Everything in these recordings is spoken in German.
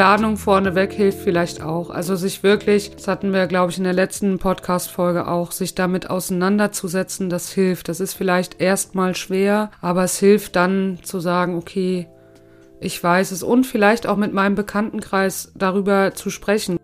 Planung vorneweg hilft vielleicht auch. Also sich wirklich, das hatten wir, glaube ich, in der letzten Podcast-Folge auch, sich damit auseinanderzusetzen, das hilft. Das ist vielleicht erstmal schwer, aber es hilft dann zu sagen, okay, ich weiß es und vielleicht auch mit meinem Bekanntenkreis darüber zu sprechen.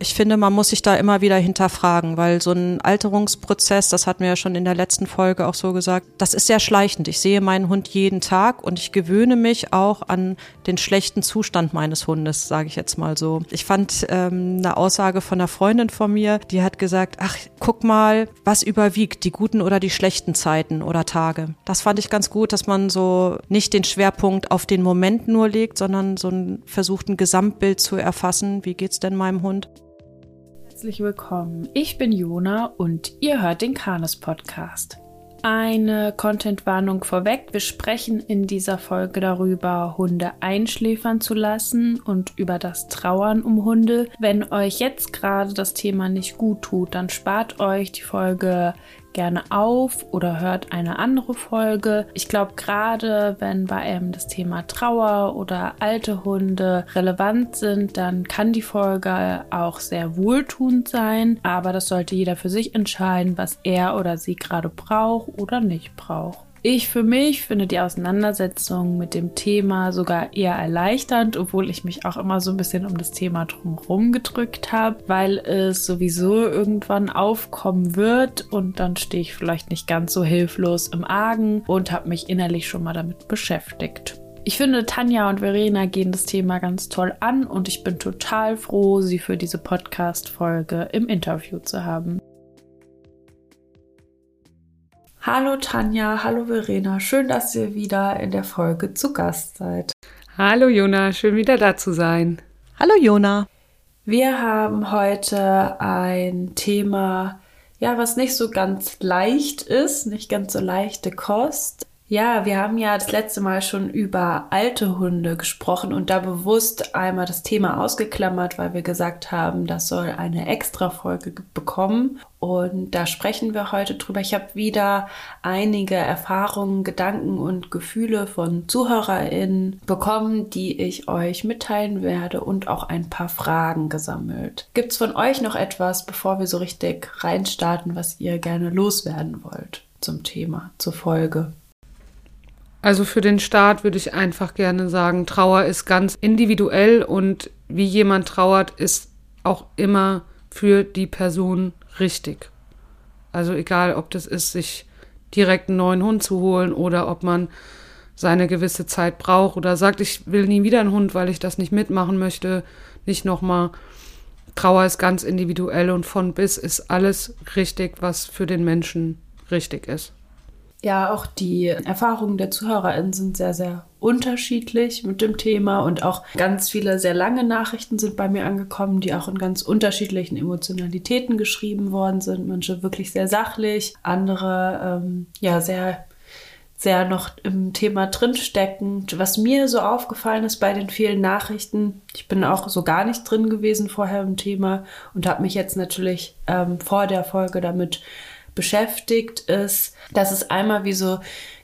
Ich finde, man muss sich da immer wieder hinterfragen, weil so ein Alterungsprozess, das hatten wir ja schon in der letzten Folge auch so gesagt, das ist sehr schleichend. Ich sehe meinen Hund jeden Tag und ich gewöhne mich auch an den schlechten Zustand meines Hundes, sage ich jetzt mal so. Ich fand ähm, eine Aussage von einer Freundin von mir, die hat gesagt, ach, guck mal, was überwiegt, die guten oder die schlechten Zeiten oder Tage. Das fand ich ganz gut, dass man so nicht den Schwerpunkt auf den Moment nur legt, sondern so ein, versucht, ein Gesamtbild zu erfassen. Wie geht's denn meinem Hund? Herzlich willkommen. Ich bin Jona und ihr hört den Kanes Podcast. Eine Contentwarnung vorweg. Wir sprechen in dieser Folge darüber, Hunde einschläfern zu lassen und über das Trauern um Hunde. Wenn euch jetzt gerade das Thema nicht gut tut, dann spart euch die Folge gerne auf oder hört eine andere Folge. Ich glaube, gerade wenn bei einem das Thema Trauer oder alte Hunde relevant sind, dann kann die Folge auch sehr wohltuend sein. Aber das sollte jeder für sich entscheiden, was er oder sie gerade braucht oder nicht braucht. Ich für mich finde die Auseinandersetzung mit dem Thema sogar eher erleichternd, obwohl ich mich auch immer so ein bisschen um das Thema drumherum gedrückt habe, weil es sowieso irgendwann aufkommen wird und dann stehe ich vielleicht nicht ganz so hilflos im Argen und habe mich innerlich schon mal damit beschäftigt. Ich finde, Tanja und Verena gehen das Thema ganz toll an und ich bin total froh, sie für diese Podcast-Folge im Interview zu haben. Hallo Tanja, hallo Verena, schön, dass ihr wieder in der Folge zu Gast seid. Hallo Jona, schön wieder da zu sein. Hallo Jona. Wir haben heute ein Thema, ja, was nicht so ganz leicht ist, nicht ganz so leichte Kost. Ja, wir haben ja das letzte Mal schon über alte Hunde gesprochen und da bewusst einmal das Thema ausgeklammert, weil wir gesagt haben, das soll eine extra Folge bekommen. Und da sprechen wir heute drüber. Ich habe wieder einige Erfahrungen, Gedanken und Gefühle von ZuhörerInnen bekommen, die ich euch mitteilen werde und auch ein paar Fragen gesammelt. Gibt es von euch noch etwas, bevor wir so richtig reinstarten, was ihr gerne loswerden wollt zum Thema, zur Folge? Also für den Staat würde ich einfach gerne sagen, Trauer ist ganz individuell und wie jemand trauert, ist auch immer für die Person richtig. Also egal, ob das ist, sich direkt einen neuen Hund zu holen oder ob man seine gewisse Zeit braucht oder sagt, ich will nie wieder einen Hund, weil ich das nicht mitmachen möchte, nicht nochmal. Trauer ist ganz individuell und von bis ist alles richtig, was für den Menschen richtig ist. Ja, auch die Erfahrungen der ZuhörerInnen sind sehr, sehr unterschiedlich mit dem Thema und auch ganz viele sehr lange Nachrichten sind bei mir angekommen, die auch in ganz unterschiedlichen Emotionalitäten geschrieben worden sind. Manche wirklich sehr sachlich, andere ähm, ja sehr sehr noch im Thema drinsteckend. Was mir so aufgefallen ist bei den vielen Nachrichten, ich bin auch so gar nicht drin gewesen vorher im Thema und habe mich jetzt natürlich ähm, vor der Folge damit beschäftigt, ist, dass es einmal wie so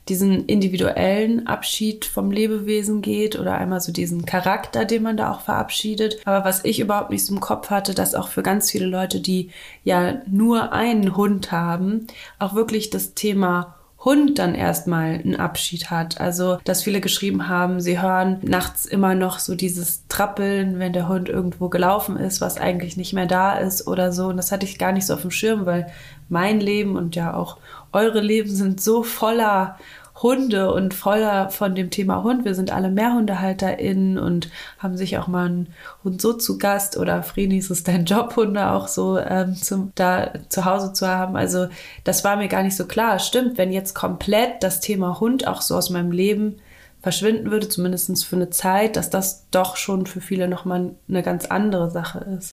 diesen individuellen Abschied vom Lebewesen geht oder einmal so diesen Charakter, den man da auch verabschiedet. Aber was ich überhaupt nicht so im Kopf hatte, dass auch für ganz viele Leute, die ja nur einen Hund haben, auch wirklich das Thema Hund dann erstmal einen Abschied hat. Also, dass viele geschrieben haben, sie hören nachts immer noch so dieses Trappeln, wenn der Hund irgendwo gelaufen ist, was eigentlich nicht mehr da ist oder so. Und das hatte ich gar nicht so auf dem Schirm, weil mein Leben und ja auch eure Leben sind so voller Hunde und voller von dem Thema Hund. Wir sind alle MehrhundehalterInnen und haben sich auch mal einen Hund so zu Gast oder Frenis ist dein Job, Hunde auch so ähm, zum, da zu Hause zu haben. Also das war mir gar nicht so klar. Stimmt, wenn jetzt komplett das Thema Hund auch so aus meinem Leben verschwinden würde, zumindest für eine Zeit, dass das doch schon für viele nochmal eine ganz andere Sache ist.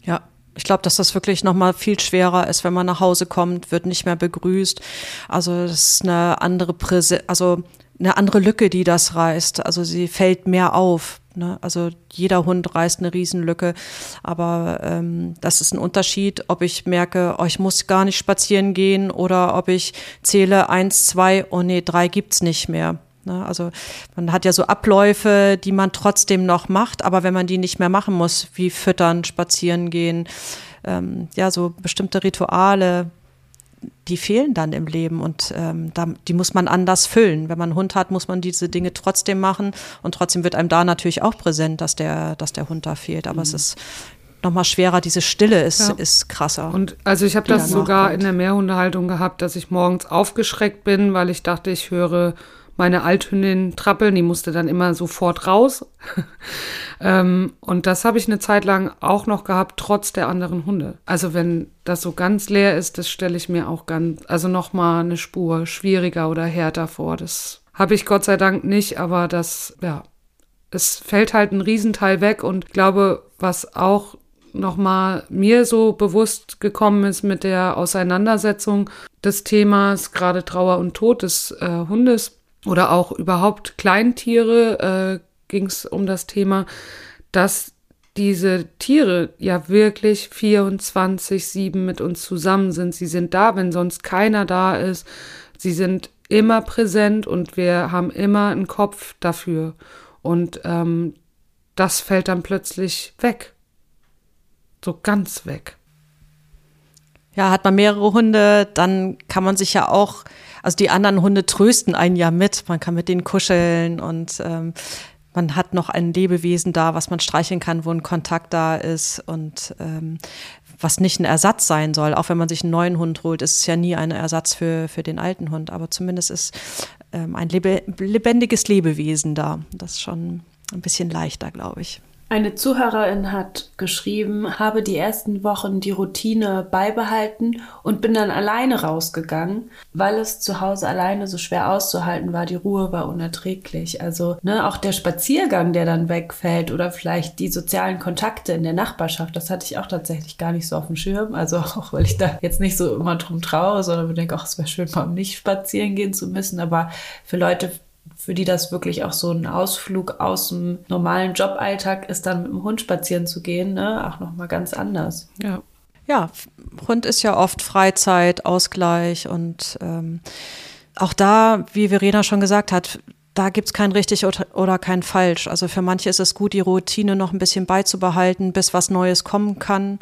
Ja, ich glaube, dass das wirklich noch mal viel schwerer ist, wenn man nach Hause kommt, wird nicht mehr begrüßt. Also das ist eine andere Präse also eine andere Lücke, die das reißt. Also sie fällt mehr auf. Ne? Also jeder Hund reißt eine Riesenlücke. Aber ähm, das ist ein Unterschied, ob ich merke, oh, ich muss gar nicht spazieren gehen oder ob ich zähle eins, zwei, oh nee, drei gibt's nicht mehr. Ne? Also man hat ja so Abläufe, die man trotzdem noch macht, aber wenn man die nicht mehr machen muss, wie füttern, spazieren gehen, ähm, ja, so bestimmte Rituale, die fehlen dann im Leben und ähm, da, die muss man anders füllen. Wenn man einen Hund hat, muss man diese Dinge trotzdem machen und trotzdem wird einem da natürlich auch präsent, dass der, dass der Hund da fehlt. Aber mhm. es ist nochmal schwerer, diese Stille ist, ja. ist krasser. Und also ich habe das sogar kommt. in der Mehrhundehaltung gehabt, dass ich morgens aufgeschreckt bin, weil ich dachte, ich höre meine Althündin trappeln, die musste dann immer sofort raus. ähm, und das habe ich eine Zeit lang auch noch gehabt, trotz der anderen Hunde. Also wenn das so ganz leer ist, das stelle ich mir auch ganz, also nochmal eine Spur schwieriger oder härter vor. Das habe ich Gott sei Dank nicht, aber das, ja, es fällt halt ein Riesenteil weg und ich glaube, was auch nochmal mir so bewusst gekommen ist mit der Auseinandersetzung des Themas, gerade Trauer und Tod des äh, Hundes, oder auch überhaupt Kleintiere äh, ging es um das Thema, dass diese Tiere ja wirklich 24-7 mit uns zusammen sind. Sie sind da, wenn sonst keiner da ist. Sie sind immer präsent und wir haben immer einen Kopf dafür. Und ähm, das fällt dann plötzlich weg. So ganz weg. Ja, hat man mehrere Hunde, dann kann man sich ja auch also die anderen Hunde trösten einen ja mit. Man kann mit denen kuscheln und ähm, man hat noch ein Lebewesen da, was man streicheln kann, wo ein Kontakt da ist und ähm, was nicht ein Ersatz sein soll. Auch wenn man sich einen neuen Hund holt, ist es ja nie ein Ersatz für, für den alten Hund. Aber zumindest ist ähm, ein lebe lebendiges Lebewesen da. Das ist schon ein bisschen leichter, glaube ich. Eine Zuhörerin hat geschrieben, habe die ersten Wochen die Routine beibehalten und bin dann alleine rausgegangen, weil es zu Hause alleine so schwer auszuhalten war. Die Ruhe war unerträglich. Also ne, auch der Spaziergang, der dann wegfällt oder vielleicht die sozialen Kontakte in der Nachbarschaft, das hatte ich auch tatsächlich gar nicht so auf dem Schirm. Also auch weil ich da jetzt nicht so immer drum traue, sondern mir denke, ach, es wäre schön, mal nicht spazieren gehen zu müssen. Aber für Leute, für die das wirklich auch so ein Ausflug aus dem normalen Joballtag ist, dann mit dem Hund spazieren zu gehen, ne? auch nochmal ganz anders. Ja. Ja, Hund ist ja oft Freizeit, Ausgleich und ähm, auch da, wie Verena schon gesagt hat, da gibt's kein richtig oder kein falsch. Also für manche ist es gut, die Routine noch ein bisschen beizubehalten, bis was Neues kommen kann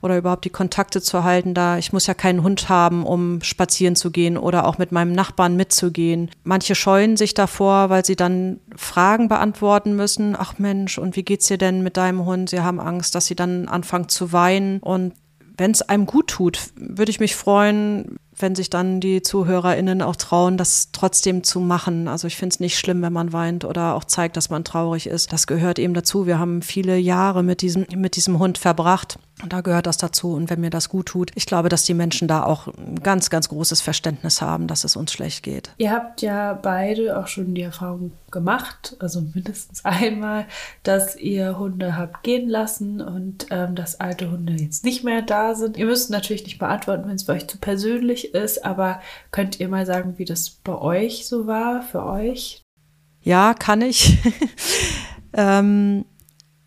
oder überhaupt die Kontakte zu halten. Da ich muss ja keinen Hund haben, um spazieren zu gehen oder auch mit meinem Nachbarn mitzugehen. Manche scheuen sich davor, weil sie dann Fragen beantworten müssen. Ach Mensch, und wie geht's dir denn mit deinem Hund? Sie haben Angst, dass sie dann anfangen zu weinen und wenn es einem gut tut, würde ich mich freuen, wenn sich dann die ZuhörerInnen auch trauen, das trotzdem zu machen. Also ich finde es nicht schlimm, wenn man weint oder auch zeigt, dass man traurig ist. Das gehört eben dazu. Wir haben viele Jahre mit diesem, mit diesem Hund verbracht. Und da gehört das dazu. Und wenn mir das gut tut, ich glaube, dass die Menschen da auch ein ganz, ganz großes Verständnis haben, dass es uns schlecht geht. Ihr habt ja beide auch schon die Erfahrung gemacht, also mindestens einmal, dass ihr Hunde habt gehen lassen und ähm, dass alte Hunde jetzt nicht mehr da sind. Ihr müsst natürlich nicht beantworten, wenn es für euch zu persönlich ist, aber könnt ihr mal sagen, wie das bei euch so war, für euch? Ja, kann ich. ähm,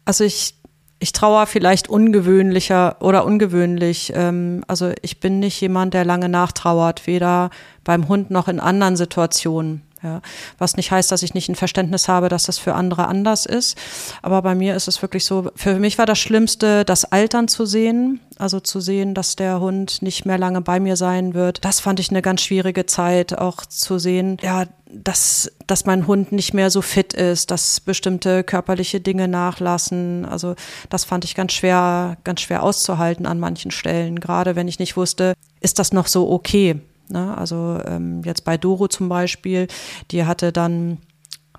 also ich ich trauere vielleicht ungewöhnlicher oder ungewöhnlich. Ähm, also ich bin nicht jemand, der lange nachtrauert, weder beim Hund noch in anderen Situationen. Ja, was nicht heißt, dass ich nicht ein Verständnis habe, dass das für andere anders ist. Aber bei mir ist es wirklich so, für mich war das Schlimmste, das Altern zu sehen. Also zu sehen, dass der Hund nicht mehr lange bei mir sein wird. Das fand ich eine ganz schwierige Zeit, auch zu sehen, ja, dass, dass mein Hund nicht mehr so fit ist, dass bestimmte körperliche Dinge nachlassen. Also das fand ich ganz schwer, ganz schwer auszuhalten an manchen Stellen. Gerade wenn ich nicht wusste, ist das noch so okay? Ne? Also ähm, jetzt bei Doro zum Beispiel, die hatte dann,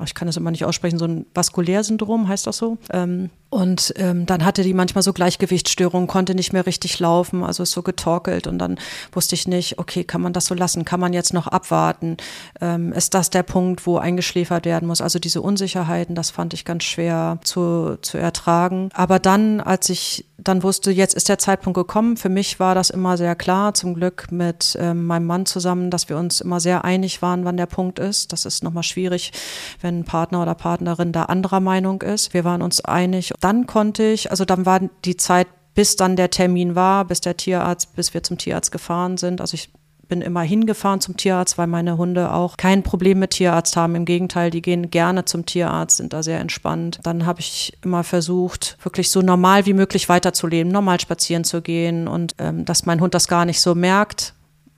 ich kann das immer nicht aussprechen, so ein Vaskulärsyndrom, heißt das so? Ähm, und ähm, dann hatte die manchmal so Gleichgewichtsstörungen, konnte nicht mehr richtig laufen, also ist so getorkelt. Und dann wusste ich nicht, okay, kann man das so lassen? Kann man jetzt noch abwarten? Ähm, ist das der Punkt, wo eingeschläfert werden muss? Also diese Unsicherheiten, das fand ich ganz schwer zu, zu ertragen. Aber dann, als ich dann wusste, jetzt ist der Zeitpunkt gekommen, für mich war das immer sehr klar, zum Glück mit ähm, meinem Mann zusammen, dass wir uns immer sehr einig waren, wann der Punkt ist. Das ist nochmal schwierig, wenn ein Partner oder Partnerin da anderer Meinung ist. Wir waren uns einig dann konnte ich, also dann war die Zeit, bis dann der Termin war, bis der Tierarzt, bis wir zum Tierarzt gefahren sind. Also ich bin immer hingefahren zum Tierarzt, weil meine Hunde auch kein Problem mit Tierarzt haben. Im Gegenteil, die gehen gerne zum Tierarzt, sind da sehr entspannt. Dann habe ich immer versucht, wirklich so normal wie möglich weiterzuleben, normal spazieren zu gehen und ähm, dass mein Hund das gar nicht so merkt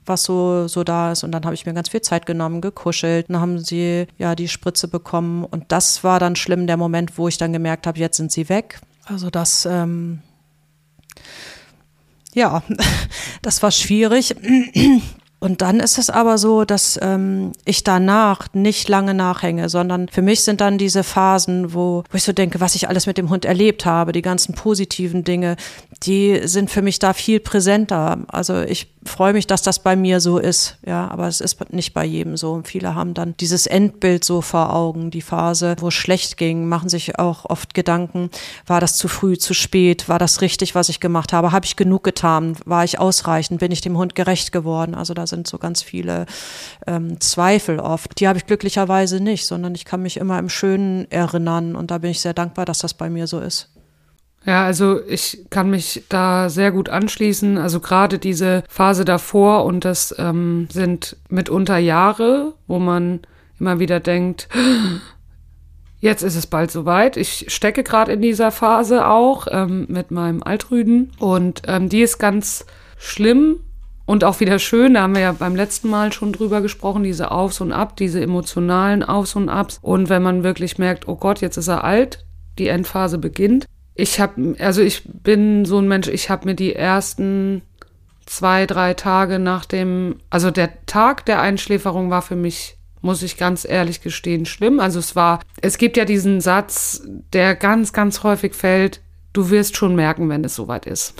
was so, so da ist. Und dann habe ich mir ganz viel Zeit genommen, gekuschelt. Dann haben sie ja die Spritze bekommen. Und das war dann schlimm, der Moment, wo ich dann gemerkt habe, jetzt sind sie weg. Also das, ähm, ja, das war schwierig. Und dann ist es aber so, dass ähm, ich danach nicht lange nachhänge, sondern für mich sind dann diese Phasen, wo, wo ich so denke, was ich alles mit dem Hund erlebt habe, die ganzen positiven Dinge, die sind für mich da viel präsenter. Also ich freue mich, dass das bei mir so ist, ja, aber es ist nicht bei jedem so. Und viele haben dann dieses Endbild so vor Augen, die Phase, wo es schlecht ging, machen sich auch oft Gedanken, war das zu früh, zu spät, war das richtig, was ich gemacht habe, habe ich genug getan, war ich ausreichend, bin ich dem Hund gerecht geworden. Also da sind so ganz viele ähm, Zweifel oft. Die habe ich glücklicherweise nicht, sondern ich kann mich immer im Schönen erinnern und da bin ich sehr dankbar, dass das bei mir so ist. Ja, also ich kann mich da sehr gut anschließen. Also gerade diese Phase davor und das ähm, sind mitunter Jahre, wo man immer wieder denkt, jetzt ist es bald soweit. Ich stecke gerade in dieser Phase auch ähm, mit meinem Altrüden und ähm, die ist ganz schlimm und auch wieder schön. Da haben wir ja beim letzten Mal schon drüber gesprochen, diese Aufs und Ab, diese emotionalen Aufs und Abs. Und wenn man wirklich merkt, oh Gott, jetzt ist er alt, die Endphase beginnt, ich habe, also ich bin so ein Mensch, ich habe mir die ersten zwei, drei Tage nach dem, also der Tag der Einschläferung war für mich, muss ich ganz ehrlich gestehen, schlimm. Also es war, es gibt ja diesen Satz, der ganz, ganz häufig fällt, du wirst schon merken, wenn es soweit ist.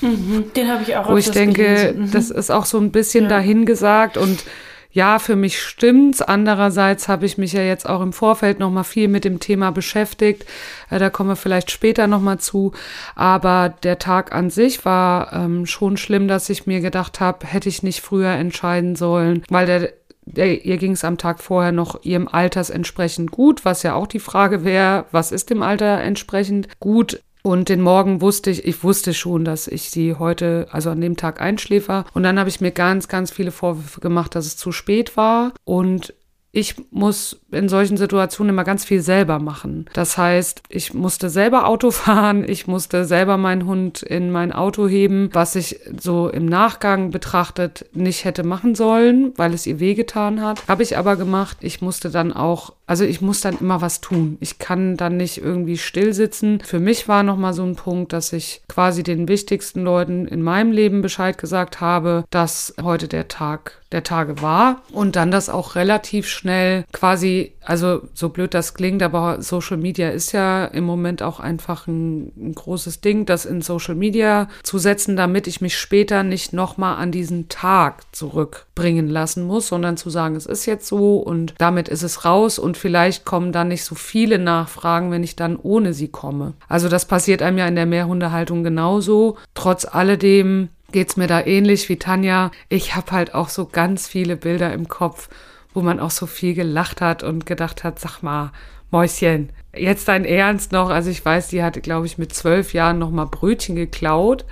Mhm, den habe ich auch. Wo ich denke, mhm. das ist auch so ein bisschen ja. dahingesagt und ja, für mich stimmt's. Andererseits habe ich mich ja jetzt auch im Vorfeld noch mal viel mit dem Thema beschäftigt. Äh, da kommen wir vielleicht später noch mal zu. Aber der Tag an sich war ähm, schon schlimm, dass ich mir gedacht habe, hätte ich nicht früher entscheiden sollen, weil der der, ihr ging es am Tag vorher noch ihrem Alters entsprechend gut, was ja auch die Frage wäre, was ist dem Alter entsprechend gut? Und den Morgen wusste ich, ich wusste schon, dass ich sie heute, also an dem Tag einschläfer. Und dann habe ich mir ganz, ganz viele Vorwürfe gemacht, dass es zu spät war. Und ich muss in solchen Situationen immer ganz viel selber machen. Das heißt, ich musste selber Auto fahren, ich musste selber meinen Hund in mein Auto heben, was ich so im Nachgang betrachtet nicht hätte machen sollen, weil es ihr wehgetan hat. Habe ich aber gemacht. Ich musste dann auch, also ich muss dann immer was tun. Ich kann dann nicht irgendwie still sitzen. Für mich war nochmal so ein Punkt, dass ich quasi den wichtigsten Leuten in meinem Leben Bescheid gesagt habe, dass heute der Tag der Tage war und dann das auch relativ schnell quasi, also so blöd das klingt, aber Social Media ist ja im Moment auch einfach ein, ein großes Ding, das in Social Media zu setzen, damit ich mich später nicht nochmal an diesen Tag zurückbringen lassen muss, sondern zu sagen, es ist jetzt so und damit ist es raus und vielleicht kommen dann nicht so viele Nachfragen, wenn ich dann ohne sie komme. Also das passiert einem ja in der Mehrhundehaltung genauso. Trotz alledem geht's mir da ähnlich wie Tanja. Ich habe halt auch so ganz viele Bilder im Kopf, wo man auch so viel gelacht hat und gedacht hat, sag mal, Mäuschen, jetzt dein Ernst noch? Also ich weiß, die hatte, glaube ich, mit zwölf Jahren noch mal Brötchen geklaut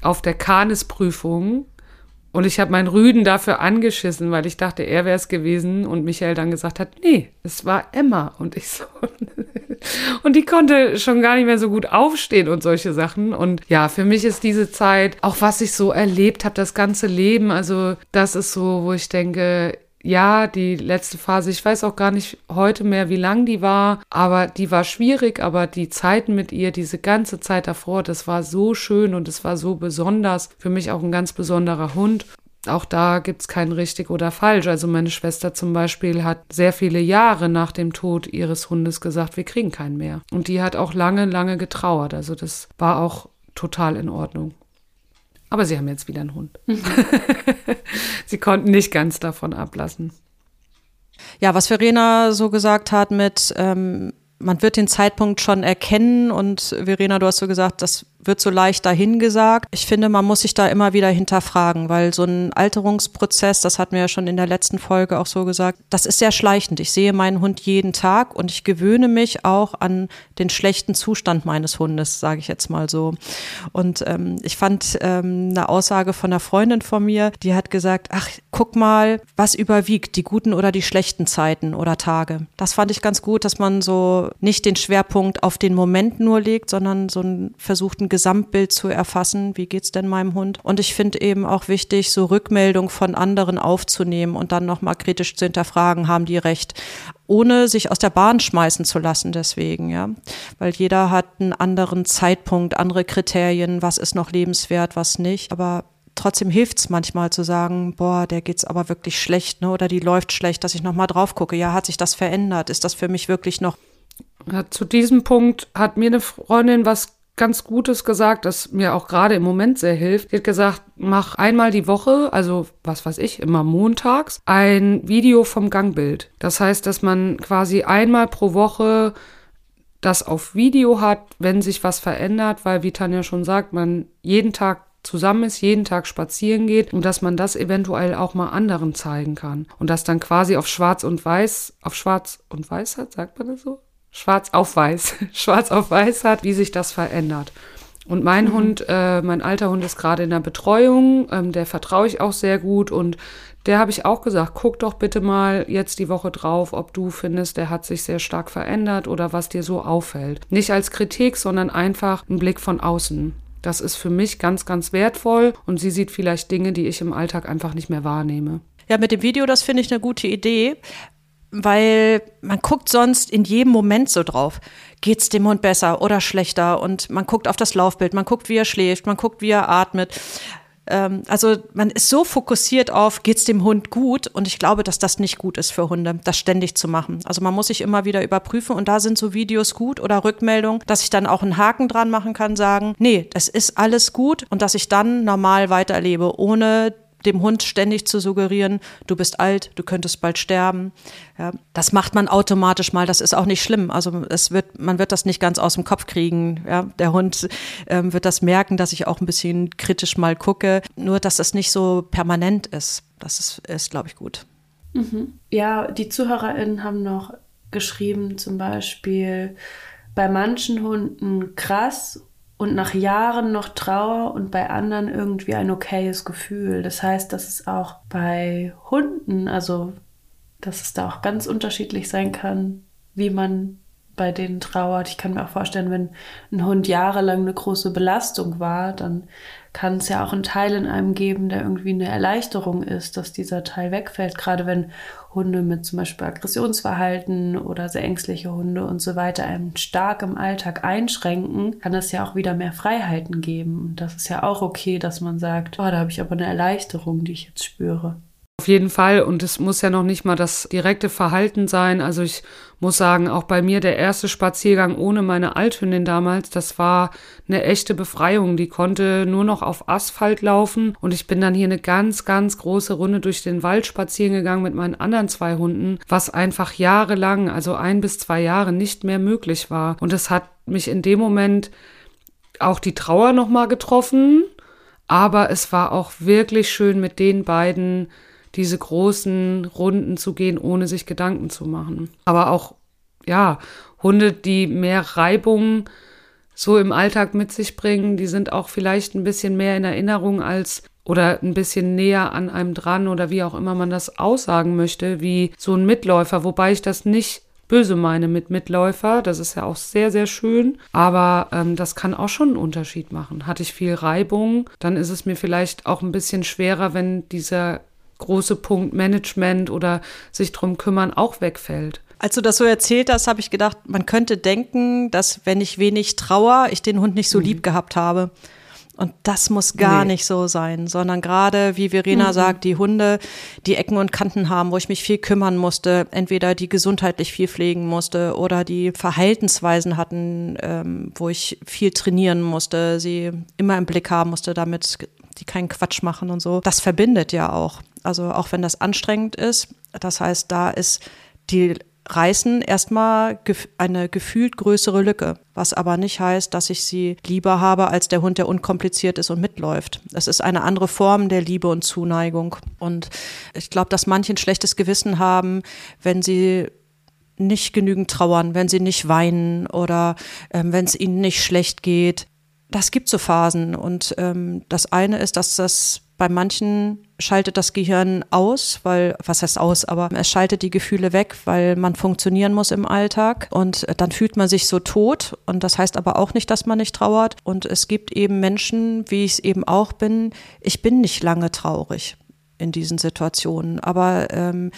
auf der Kanisprüfung und ich habe meinen Rüden dafür angeschissen, weil ich dachte, er wäre es gewesen. Und Michael dann gesagt hat, nee, es war Emma. Und ich so. und die konnte schon gar nicht mehr so gut aufstehen und solche Sachen. Und ja, für mich ist diese Zeit, auch was ich so erlebt habe, das ganze Leben, also das ist so, wo ich denke, ja, die letzte Phase, ich weiß auch gar nicht heute mehr, wie lang die war, aber die war schwierig, aber die Zeiten mit ihr, diese ganze Zeit davor, das war so schön und es war so besonders. Für mich auch ein ganz besonderer Hund. Auch da gibt's kein richtig oder falsch. Also meine Schwester zum Beispiel hat sehr viele Jahre nach dem Tod ihres Hundes gesagt, wir kriegen keinen mehr. Und die hat auch lange, lange getrauert. Also das war auch total in Ordnung. Aber sie haben jetzt wieder einen Hund. Sie konnten nicht ganz davon ablassen. Ja, was Verena so gesagt hat mit, ähm, man wird den Zeitpunkt schon erkennen und Verena, du hast so gesagt, das wird so leicht dahingesagt. Ich finde, man muss sich da immer wieder hinterfragen, weil so ein Alterungsprozess, das hatten wir ja schon in der letzten Folge auch so gesagt, das ist sehr schleichend. Ich sehe meinen Hund jeden Tag und ich gewöhne mich auch an den schlechten Zustand meines Hundes, sage ich jetzt mal so. Und ähm, ich fand ähm, eine Aussage von einer Freundin von mir, die hat gesagt, ach, guck mal, was überwiegt, die guten oder die schlechten Zeiten oder Tage. Das fand ich ganz gut, dass man so nicht den Schwerpunkt auf den Moment nur legt, sondern so ein, versucht, ein Gesamtbild zu erfassen. Wie geht's denn meinem Hund? Und ich finde eben auch wichtig, so Rückmeldung von anderen aufzunehmen und dann nochmal kritisch zu hinterfragen, haben die recht? ohne sich aus der Bahn schmeißen zu lassen deswegen, ja. Weil jeder hat einen anderen Zeitpunkt, andere Kriterien, was ist noch lebenswert, was nicht. Aber trotzdem hilft es manchmal zu sagen, boah, der geht's aber wirklich schlecht, ne? Oder die läuft schlecht, dass ich nochmal drauf gucke. Ja, hat sich das verändert? Ist das für mich wirklich noch ja, zu diesem Punkt hat mir eine Freundin was ganz Gutes gesagt, das mir auch gerade im Moment sehr hilft. Sie hat gesagt, mach einmal die Woche, also was weiß ich, immer montags, ein Video vom Gangbild. Das heißt, dass man quasi einmal pro Woche das auf Video hat, wenn sich was verändert, weil wie Tanja schon sagt, man jeden Tag zusammen ist, jeden Tag spazieren geht und dass man das eventuell auch mal anderen zeigen kann und das dann quasi auf schwarz und weiß, auf schwarz und weiß hat, sagt man das so? Schwarz auf weiß, schwarz auf weiß hat, wie sich das verändert. Und mein mhm. Hund, äh, mein alter Hund ist gerade in der Betreuung, ähm, der vertraue ich auch sehr gut und der habe ich auch gesagt, guck doch bitte mal jetzt die Woche drauf, ob du findest, der hat sich sehr stark verändert oder was dir so auffällt. Nicht als Kritik, sondern einfach ein Blick von außen. Das ist für mich ganz, ganz wertvoll und sie sieht vielleicht Dinge, die ich im Alltag einfach nicht mehr wahrnehme. Ja, mit dem Video, das finde ich eine gute Idee weil man guckt sonst in jedem Moment so drauf. Geht's dem Hund besser oder schlechter? Und man guckt auf das Laufbild, man guckt, wie er schläft, man guckt, wie er atmet. Ähm, also man ist so fokussiert auf, geht's dem Hund gut? Und ich glaube, dass das nicht gut ist für Hunde, das ständig zu machen. Also man muss sich immer wieder überprüfen und da sind so Videos gut oder Rückmeldungen, dass ich dann auch einen Haken dran machen kann, sagen, nee, das ist alles gut und dass ich dann normal weiterlebe, ohne dem Hund ständig zu suggerieren, du bist alt, du könntest bald sterben. Ja, das macht man automatisch mal, das ist auch nicht schlimm. Also es wird, man wird das nicht ganz aus dem Kopf kriegen. Ja, der Hund ähm, wird das merken, dass ich auch ein bisschen kritisch mal gucke. Nur, dass es nicht so permanent ist. Das ist, ist glaube ich, gut. Mhm. Ja, die ZuhörerInnen haben noch geschrieben, zum Beispiel bei manchen Hunden krass und nach Jahren noch Trauer und bei anderen irgendwie ein okayes Gefühl. Das heißt, dass es auch bei Hunden, also dass es da auch ganz unterschiedlich sein kann, wie man bei denen trauert. Ich kann mir auch vorstellen, wenn ein Hund jahrelang eine große Belastung war, dann kann es ja auch einen Teil in einem geben, der irgendwie eine Erleichterung ist, dass dieser Teil wegfällt. Gerade wenn Hunde mit zum Beispiel Aggressionsverhalten oder sehr ängstliche Hunde und so weiter einem stark im Alltag einschränken, kann es ja auch wieder mehr Freiheiten geben. Und das ist ja auch okay, dass man sagt, oh, da habe ich aber eine Erleichterung, die ich jetzt spüre. Auf jeden Fall. Und es muss ja noch nicht mal das direkte Verhalten sein. Also ich muss sagen, auch bei mir der erste Spaziergang ohne meine Althündin damals, das war eine echte Befreiung. Die konnte nur noch auf Asphalt laufen. Und ich bin dann hier eine ganz, ganz große Runde durch den Wald spazieren gegangen mit meinen anderen zwei Hunden, was einfach jahrelang, also ein bis zwei Jahre nicht mehr möglich war. Und es hat mich in dem Moment auch die Trauer nochmal getroffen. Aber es war auch wirklich schön mit den beiden diese großen Runden zu gehen, ohne sich Gedanken zu machen. Aber auch, ja, Hunde, die mehr Reibung so im Alltag mit sich bringen, die sind auch vielleicht ein bisschen mehr in Erinnerung als oder ein bisschen näher an einem dran oder wie auch immer man das aussagen möchte, wie so ein Mitläufer, wobei ich das nicht böse meine mit Mitläufer. Das ist ja auch sehr, sehr schön. Aber ähm, das kann auch schon einen Unterschied machen. Hatte ich viel Reibung, dann ist es mir vielleicht auch ein bisschen schwerer, wenn dieser große Punkt Management oder sich drum kümmern auch wegfällt. Als du das so erzählt hast, habe ich gedacht, man könnte denken, dass wenn ich wenig trauer, ich den Hund nicht so mhm. lieb gehabt habe. Und das muss gar nee. nicht so sein, sondern gerade, wie Verena mhm. sagt, die Hunde, die Ecken und Kanten haben, wo ich mich viel kümmern musste, entweder die gesundheitlich viel pflegen musste oder die Verhaltensweisen hatten, ähm, wo ich viel trainieren musste, sie immer im Blick haben musste, damit die keinen Quatsch machen und so. Das verbindet ja auch. Also auch wenn das anstrengend ist. Das heißt, da ist die reißen erstmal eine gefühlt größere Lücke, was aber nicht heißt, dass ich sie lieber habe als der Hund, der unkompliziert ist und mitläuft. Es ist eine andere Form der Liebe und Zuneigung. Und ich glaube, dass manche ein schlechtes Gewissen haben, wenn sie nicht genügend trauern, wenn sie nicht weinen oder ähm, wenn es ihnen nicht schlecht geht. Das gibt so Phasen. Und ähm, das eine ist, dass das bei manchen schaltet das Gehirn aus, weil, was heißt aus, aber es schaltet die Gefühle weg, weil man funktionieren muss im Alltag. Und dann fühlt man sich so tot. Und das heißt aber auch nicht, dass man nicht trauert. Und es gibt eben Menschen, wie ich es eben auch bin, ich bin nicht lange traurig in diesen Situationen, aber ähm,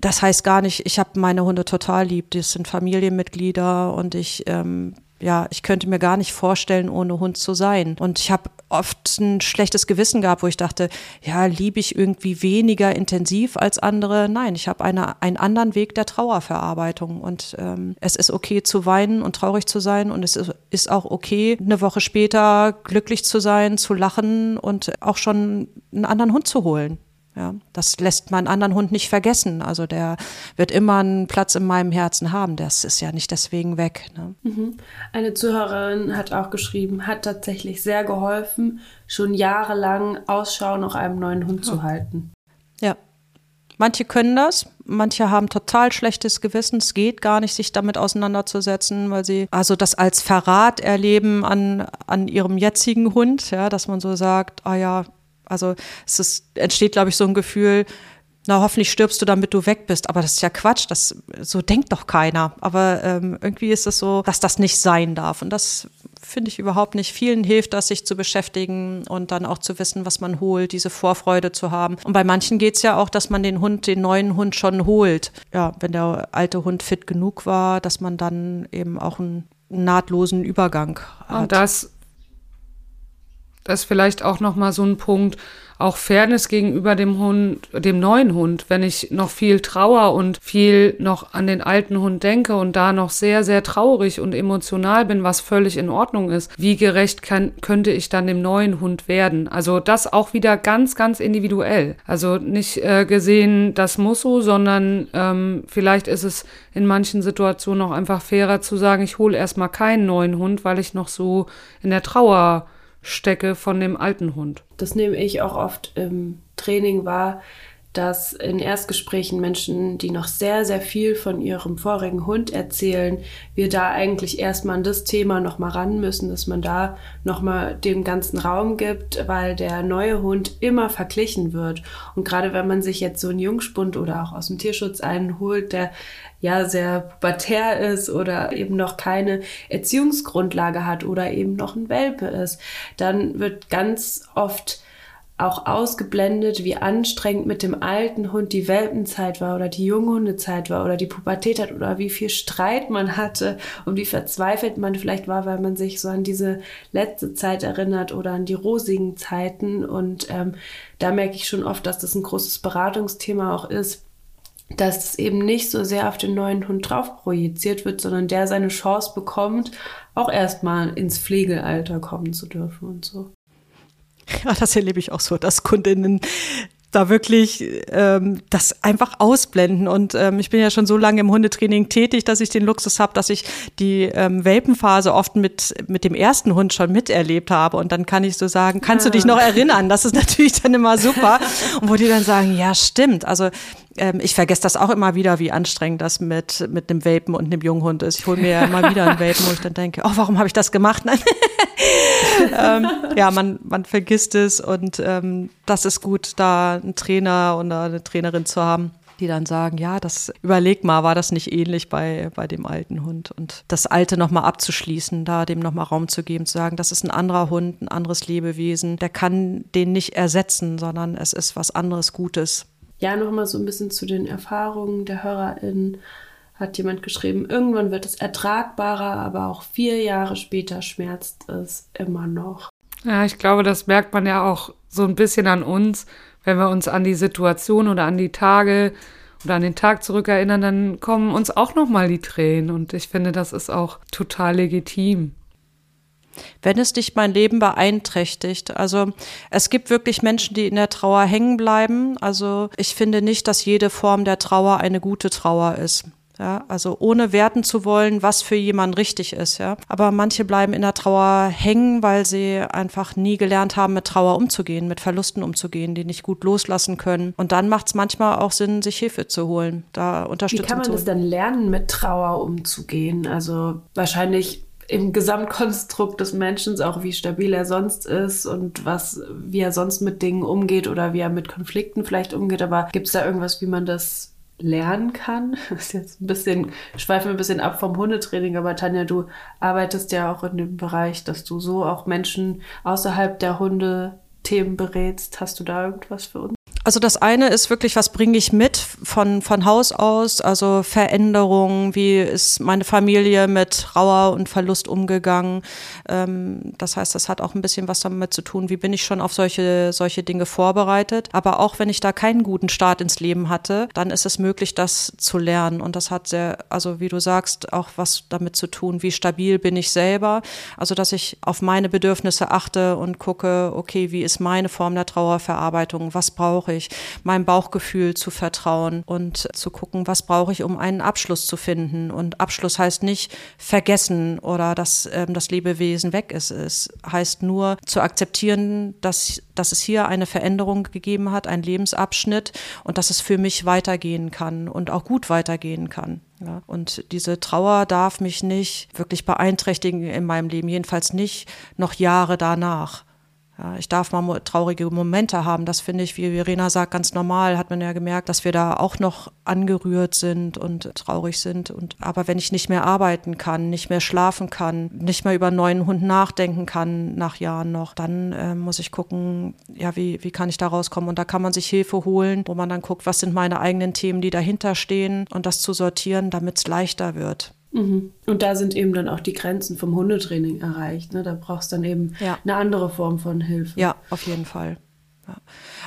das heißt gar nicht, ich habe meine Hunde total lieb, das sind Familienmitglieder. Und ich ähm, ja, ich könnte mir gar nicht vorstellen, ohne Hund zu sein. Und ich habe oft ein schlechtes Gewissen gehabt, wo ich dachte, ja, liebe ich irgendwie weniger intensiv als andere. Nein, ich habe eine, einen anderen Weg der Trauerverarbeitung. Und ähm, es ist okay zu weinen und traurig zu sein. Und es ist, ist auch okay, eine Woche später glücklich zu sein, zu lachen und auch schon einen anderen Hund zu holen. Ja, das lässt meinen anderen Hund nicht vergessen. Also der wird immer einen Platz in meinem Herzen haben. Das ist ja nicht deswegen weg. Ne? Mhm. Eine Zuhörerin hat auch geschrieben, hat tatsächlich sehr geholfen, schon jahrelang Ausschau nach einem neuen Hund ja. zu halten. Ja. Manche können das, manche haben total schlechtes Gewissen. Es geht gar nicht, sich damit auseinanderzusetzen, weil sie also das als Verrat erleben an, an ihrem jetzigen Hund, ja, dass man so sagt, ah ja, also es ist, entsteht, glaube ich, so ein Gefühl, na, hoffentlich stirbst du, damit du weg bist. Aber das ist ja Quatsch, das, so denkt doch keiner. Aber ähm, irgendwie ist es so, dass das nicht sein darf. Und das finde ich überhaupt nicht. Vielen hilft das, sich zu beschäftigen und dann auch zu wissen, was man holt, diese Vorfreude zu haben. Und bei manchen geht es ja auch, dass man den Hund, den neuen Hund schon holt. Ja, wenn der alte Hund fit genug war, dass man dann eben auch einen nahtlosen Übergang hat. Und das das ist vielleicht auch noch mal so ein Punkt, auch Fairness gegenüber dem Hund, dem neuen Hund. Wenn ich noch viel Trauer und viel noch an den alten Hund denke und da noch sehr, sehr traurig und emotional bin, was völlig in Ordnung ist, wie gerecht kann, könnte ich dann dem neuen Hund werden? Also das auch wieder ganz, ganz individuell. Also nicht äh, gesehen, das muss so, sondern ähm, vielleicht ist es in manchen Situationen auch einfach fairer zu sagen, ich hole erstmal keinen neuen Hund, weil ich noch so in der Trauer stecke von dem alten Hund. Das nehme ich auch oft im Training wahr, dass in Erstgesprächen Menschen, die noch sehr, sehr viel von ihrem vorigen Hund erzählen, wir da eigentlich erstmal an das Thema nochmal ran müssen, dass man da nochmal dem ganzen Raum gibt, weil der neue Hund immer verglichen wird. Und gerade wenn man sich jetzt so einen Jungspund oder auch aus dem Tierschutz einen holt, der ja sehr pubertär ist oder eben noch keine Erziehungsgrundlage hat oder eben noch ein Welpe ist, dann wird ganz oft auch ausgeblendet, wie anstrengend mit dem alten Hund die Welpenzeit war oder die Junghundezeit war oder die Pubertät hat oder wie viel Streit man hatte und wie verzweifelt man vielleicht war, weil man sich so an diese letzte Zeit erinnert oder an die rosigen Zeiten. Und ähm, da merke ich schon oft, dass das ein großes Beratungsthema auch ist, dass es eben nicht so sehr auf den neuen Hund drauf projiziert wird, sondern der seine Chance bekommt, auch erstmal ins Pflegealter kommen zu dürfen und so. Ja, das erlebe ich auch so, dass Kundinnen da wirklich ähm, das einfach ausblenden. Und ähm, ich bin ja schon so lange im Hundetraining tätig, dass ich den Luxus habe, dass ich die ähm, Welpenphase oft mit, mit dem ersten Hund schon miterlebt habe. Und dann kann ich so sagen, kannst du dich noch erinnern? Das ist natürlich dann immer super. Und wo die dann sagen, ja, stimmt. Also ähm, ich vergesse das auch immer wieder, wie anstrengend das mit, mit einem Welpen und einem Junghund ist. Ich hole mir ja immer wieder einen Welpen, wo ich dann denke, oh, warum habe ich das gemacht? ähm, ja, man, man vergisst es und ähm, das ist gut, da einen Trainer oder eine Trainerin zu haben die dann sagen, ja, das überleg mal, war das nicht ähnlich bei, bei dem alten Hund? Und das Alte nochmal abzuschließen, da dem nochmal Raum zu geben, zu sagen, das ist ein anderer Hund, ein anderes Lebewesen, der kann den nicht ersetzen, sondern es ist was anderes Gutes ja, nochmal so ein bisschen zu den Erfahrungen der HörerInnen hat jemand geschrieben, irgendwann wird es ertragbarer, aber auch vier Jahre später schmerzt es immer noch. Ja, ich glaube, das merkt man ja auch so ein bisschen an uns, wenn wir uns an die Situation oder an die Tage oder an den Tag zurückerinnern, dann kommen uns auch nochmal die Tränen und ich finde, das ist auch total legitim. wenn es nicht mein Leben beeinträchtigt. Also es gibt wirklich Menschen, die in der Trauer hängen bleiben. Also ich finde nicht, dass jede Form der Trauer eine gute Trauer ist. Ja, also ohne werten zu wollen, was für jemanden richtig ist, ja. Aber manche bleiben in der Trauer hängen, weil sie einfach nie gelernt haben, mit Trauer umzugehen, mit Verlusten umzugehen, die nicht gut loslassen können. Und dann macht es manchmal auch Sinn, sich Hilfe zu holen, da Unterstützung Wie kann man das dann lernen, mit Trauer umzugehen? Also wahrscheinlich im Gesamtkonstrukt des Menschen, auch wie stabil er sonst ist und was, wie er sonst mit Dingen umgeht oder wie er mit Konflikten vielleicht umgeht. Aber gibt es da irgendwas, wie man das lernen kann. Das ist jetzt ein bisschen, schweifen wir ein bisschen ab vom Hundetraining, aber Tanja, du arbeitest ja auch in dem Bereich, dass du so auch Menschen außerhalb der Hunde Themen berätst. Hast du da irgendwas für uns? Also das eine ist wirklich, was bringe ich mit von, von Haus aus, also Veränderungen, wie ist meine Familie mit Trauer und Verlust umgegangen. Ähm, das heißt, das hat auch ein bisschen was damit zu tun, wie bin ich schon auf solche, solche Dinge vorbereitet. Aber auch wenn ich da keinen guten Start ins Leben hatte, dann ist es möglich, das zu lernen. Und das hat sehr, also wie du sagst, auch was damit zu tun, wie stabil bin ich selber. Also dass ich auf meine Bedürfnisse achte und gucke, okay, wie ist meine Form der Trauerverarbeitung, was brauche ich meinem Bauchgefühl zu vertrauen und zu gucken, was brauche ich, um einen Abschluss zu finden. Und Abschluss heißt nicht vergessen oder dass ähm, das Lebewesen weg ist. Es heißt nur zu akzeptieren, dass, dass es hier eine Veränderung gegeben hat, einen Lebensabschnitt und dass es für mich weitergehen kann und auch gut weitergehen kann. Ja, und diese Trauer darf mich nicht wirklich beeinträchtigen in meinem Leben, jedenfalls nicht noch Jahre danach. Ja, ich darf mal traurige Momente haben. Das finde ich, wie Verena sagt, ganz normal. Hat man ja gemerkt, dass wir da auch noch angerührt sind und traurig sind. Und, aber wenn ich nicht mehr arbeiten kann, nicht mehr schlafen kann, nicht mehr über einen neuen Hund nachdenken kann nach Jahren noch, dann äh, muss ich gucken, ja, wie, wie kann ich da rauskommen? Und da kann man sich Hilfe holen, wo man dann guckt, was sind meine eigenen Themen, die dahinter stehen und das zu sortieren, damit es leichter wird. Mhm. Und da sind eben dann auch die Grenzen vom Hundetraining erreicht. Ne? Da brauchst du dann eben ja. eine andere Form von Hilfe. Ja, auf jeden Fall. Ja.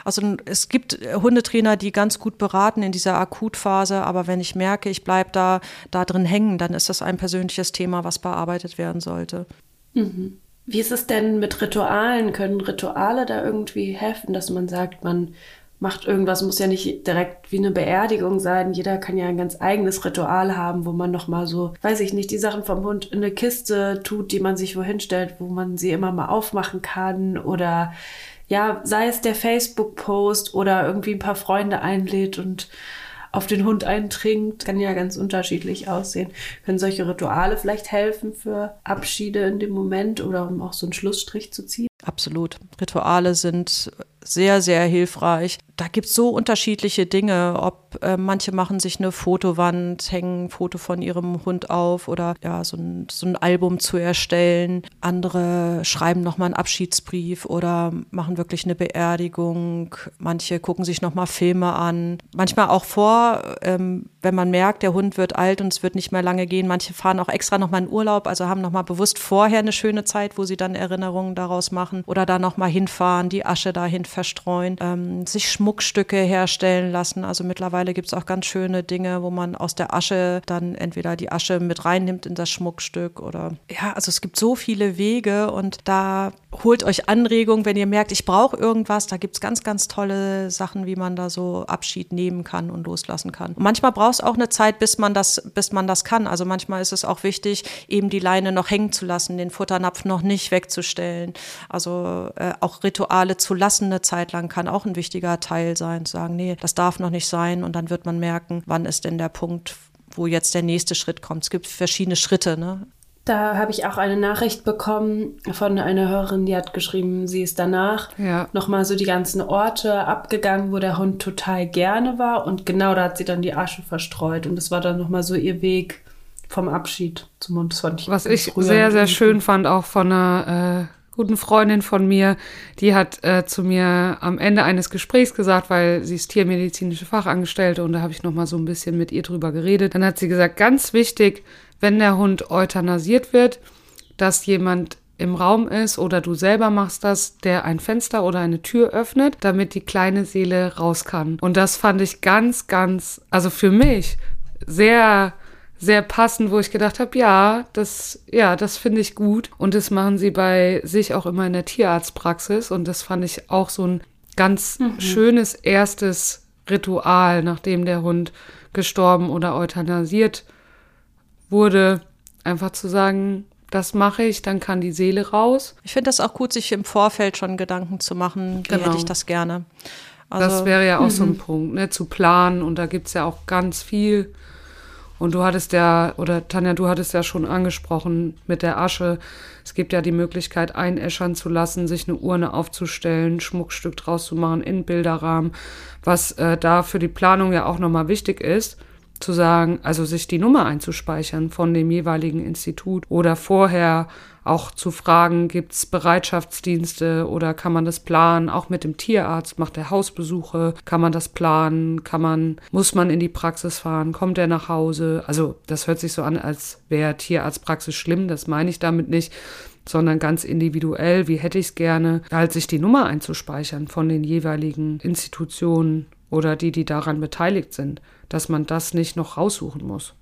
Also es gibt Hundetrainer, die ganz gut beraten in dieser Akutphase, aber wenn ich merke, ich bleibe da, da drin hängen, dann ist das ein persönliches Thema, was bearbeitet werden sollte. Mhm. Wie ist es denn mit Ritualen? Können Rituale da irgendwie helfen, dass man sagt, man macht irgendwas, muss ja nicht direkt wie eine Beerdigung sein. Jeder kann ja ein ganz eigenes Ritual haben, wo man nochmal so, weiß ich nicht, die Sachen vom Hund in eine Kiste tut, die man sich wohin stellt, wo man sie immer mal aufmachen kann oder ja, sei es der Facebook-Post oder irgendwie ein paar Freunde einlädt und auf den Hund eintrinkt. Kann ja ganz unterschiedlich aussehen. Können solche Rituale vielleicht helfen für Abschiede in dem Moment oder um auch so einen Schlussstrich zu ziehen? Absolut. Rituale sind sehr, sehr hilfreich. Da gibt es so unterschiedliche Dinge, ob äh, manche machen sich eine Fotowand, hängen ein Foto von ihrem Hund auf oder ja, so ein, so ein Album zu erstellen. Andere schreiben nochmal einen Abschiedsbrief oder machen wirklich eine Beerdigung. Manche gucken sich nochmal Filme an. Manchmal auch vor, ähm, wenn man merkt, der Hund wird alt und es wird nicht mehr lange gehen. Manche fahren auch extra nochmal in Urlaub, also haben nochmal bewusst vorher eine schöne Zeit, wo sie dann Erinnerungen daraus machen oder da nochmal hinfahren, die Asche dahin verstreuen, ähm, sich Schmuckstücke herstellen lassen. Also mittlerweile gibt es auch ganz schöne Dinge, wo man aus der Asche dann entweder die Asche mit reinnimmt in das Schmuckstück oder ja, also es gibt so viele Wege und da holt euch Anregungen, wenn ihr merkt, ich brauche irgendwas. Da gibt es ganz, ganz tolle Sachen, wie man da so Abschied nehmen kann und loslassen kann. Und manchmal braucht es auch eine Zeit, bis man das, bis man das kann. Also manchmal ist es auch wichtig, eben die Leine noch hängen zu lassen, den Futternapf noch nicht wegzustellen. Also äh, auch Rituale zu lassen eine Zeit lang kann auch ein wichtiger Teil sein, zu sagen, nee, das darf noch nicht sein. Und dann wird man merken, wann ist denn der Punkt, wo jetzt der nächste Schritt kommt. Es gibt verschiedene Schritte. Ne? Da habe ich auch eine Nachricht bekommen von einer Hörerin, die hat geschrieben, sie ist danach ja. nochmal so die ganzen Orte abgegangen, wo der Hund total gerne war. Und genau da hat sie dann die Asche verstreut. Und das war dann nochmal so ihr Weg vom Abschied zum Hund. Das fand ich Was ich sehr, sehr schön fand, auch von einer äh, guten Freundin von mir, die hat äh, zu mir am Ende eines Gesprächs gesagt, weil sie ist tiermedizinische Fachangestellte und da habe ich noch mal so ein bisschen mit ihr drüber geredet. Dann hat sie gesagt, ganz wichtig, wenn der Hund euthanasiert wird, dass jemand im Raum ist oder du selber machst das, der ein Fenster oder eine Tür öffnet, damit die kleine Seele raus kann. Und das fand ich ganz, ganz, also für mich sehr sehr passend, wo ich gedacht habe, ja, das, ja, das finde ich gut. Und das machen sie bei sich auch immer in der Tierarztpraxis. Und das fand ich auch so ein ganz mhm. schönes erstes Ritual, nachdem der Hund gestorben oder euthanasiert wurde, einfach zu sagen, das mache ich, dann kann die Seele raus. Ich finde das auch gut, sich im Vorfeld schon Gedanken zu machen, wie genau. hätte ich das gerne. Also, das wäre ja auch so ein mhm. Punkt, ne, zu planen und da gibt es ja auch ganz viel. Und du hattest ja, oder Tanja, du hattest ja schon angesprochen mit der Asche. Es gibt ja die Möglichkeit, einäschern zu lassen, sich eine Urne aufzustellen, Schmuckstück draus zu machen in Bilderrahmen, was äh, da für die Planung ja auch nochmal wichtig ist zu sagen, also sich die Nummer einzuspeichern von dem jeweiligen Institut oder vorher auch zu fragen, gibt es Bereitschaftsdienste oder kann man das planen, auch mit dem Tierarzt, macht er Hausbesuche, kann man das planen, kann man, muss man in die Praxis fahren, kommt er nach Hause? Also das hört sich so an, als wäre Tierarztpraxis schlimm, das meine ich damit nicht sondern ganz individuell, wie hätte ich es gerne, halt sich die Nummer einzuspeichern von den jeweiligen Institutionen oder die, die daran beteiligt sind, dass man das nicht noch raussuchen muss.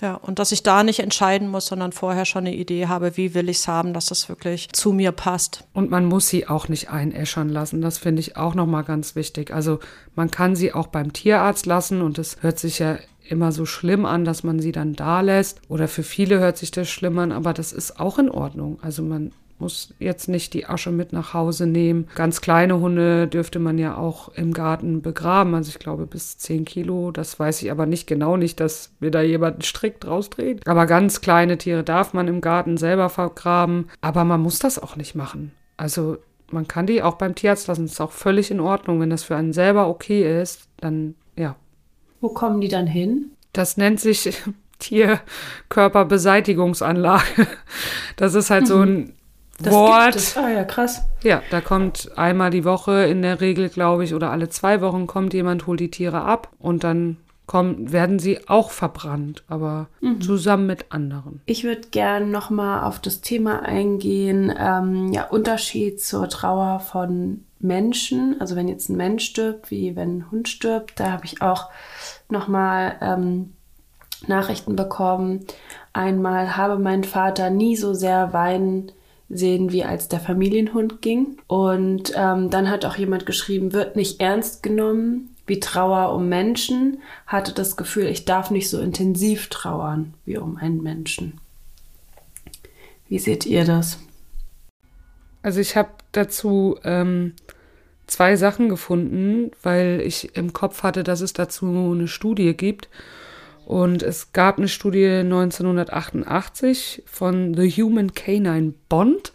Ja, und dass ich da nicht entscheiden muss, sondern vorher schon eine Idee habe, wie will ich es haben, dass das wirklich zu mir passt. Und man muss sie auch nicht einäschern lassen. Das finde ich auch nochmal ganz wichtig. Also man kann sie auch beim Tierarzt lassen und es hört sich ja immer so schlimm an, dass man sie dann da lässt. Oder für viele hört sich das schlimm an, aber das ist auch in Ordnung. Also man muss jetzt nicht die Asche mit nach Hause nehmen. Ganz kleine Hunde dürfte man ja auch im Garten begraben. Also ich glaube bis 10 Kilo. Das weiß ich aber nicht genau nicht, dass wir da jemanden strikt rausdreht. Aber ganz kleine Tiere darf man im Garten selber vergraben. Aber man muss das auch nicht machen. Also man kann die auch beim Tierarzt lassen. Das ist auch völlig in Ordnung. Wenn das für einen selber okay ist, dann ja. Wo kommen die dann hin? Das nennt sich Tierkörperbeseitigungsanlage. Das ist halt mhm. so ein das Wort. Ah ja, krass. Ja, da kommt einmal die Woche in der Regel, glaube ich, oder alle zwei Wochen kommt jemand, holt die Tiere ab und dann kommen, werden sie auch verbrannt, aber mhm. zusammen mit anderen. Ich würde gerne nochmal auf das Thema eingehen, ähm, ja, Unterschied zur Trauer von Menschen. Also wenn jetzt ein Mensch stirbt, wie wenn ein Hund stirbt, da habe ich auch nochmal ähm, Nachrichten bekommen. Einmal habe mein Vater nie so sehr weinen sehen, wie als der Familienhund ging. Und ähm, dann hat auch jemand geschrieben, wird nicht ernst genommen wie Trauer um Menschen, hatte das Gefühl, ich darf nicht so intensiv trauern wie um einen Menschen. Wie seht ihr das? Also ich habe dazu ähm, zwei Sachen gefunden, weil ich im Kopf hatte, dass es dazu eine Studie gibt. Und es gab eine Studie 1988 von The Human Canine Bond.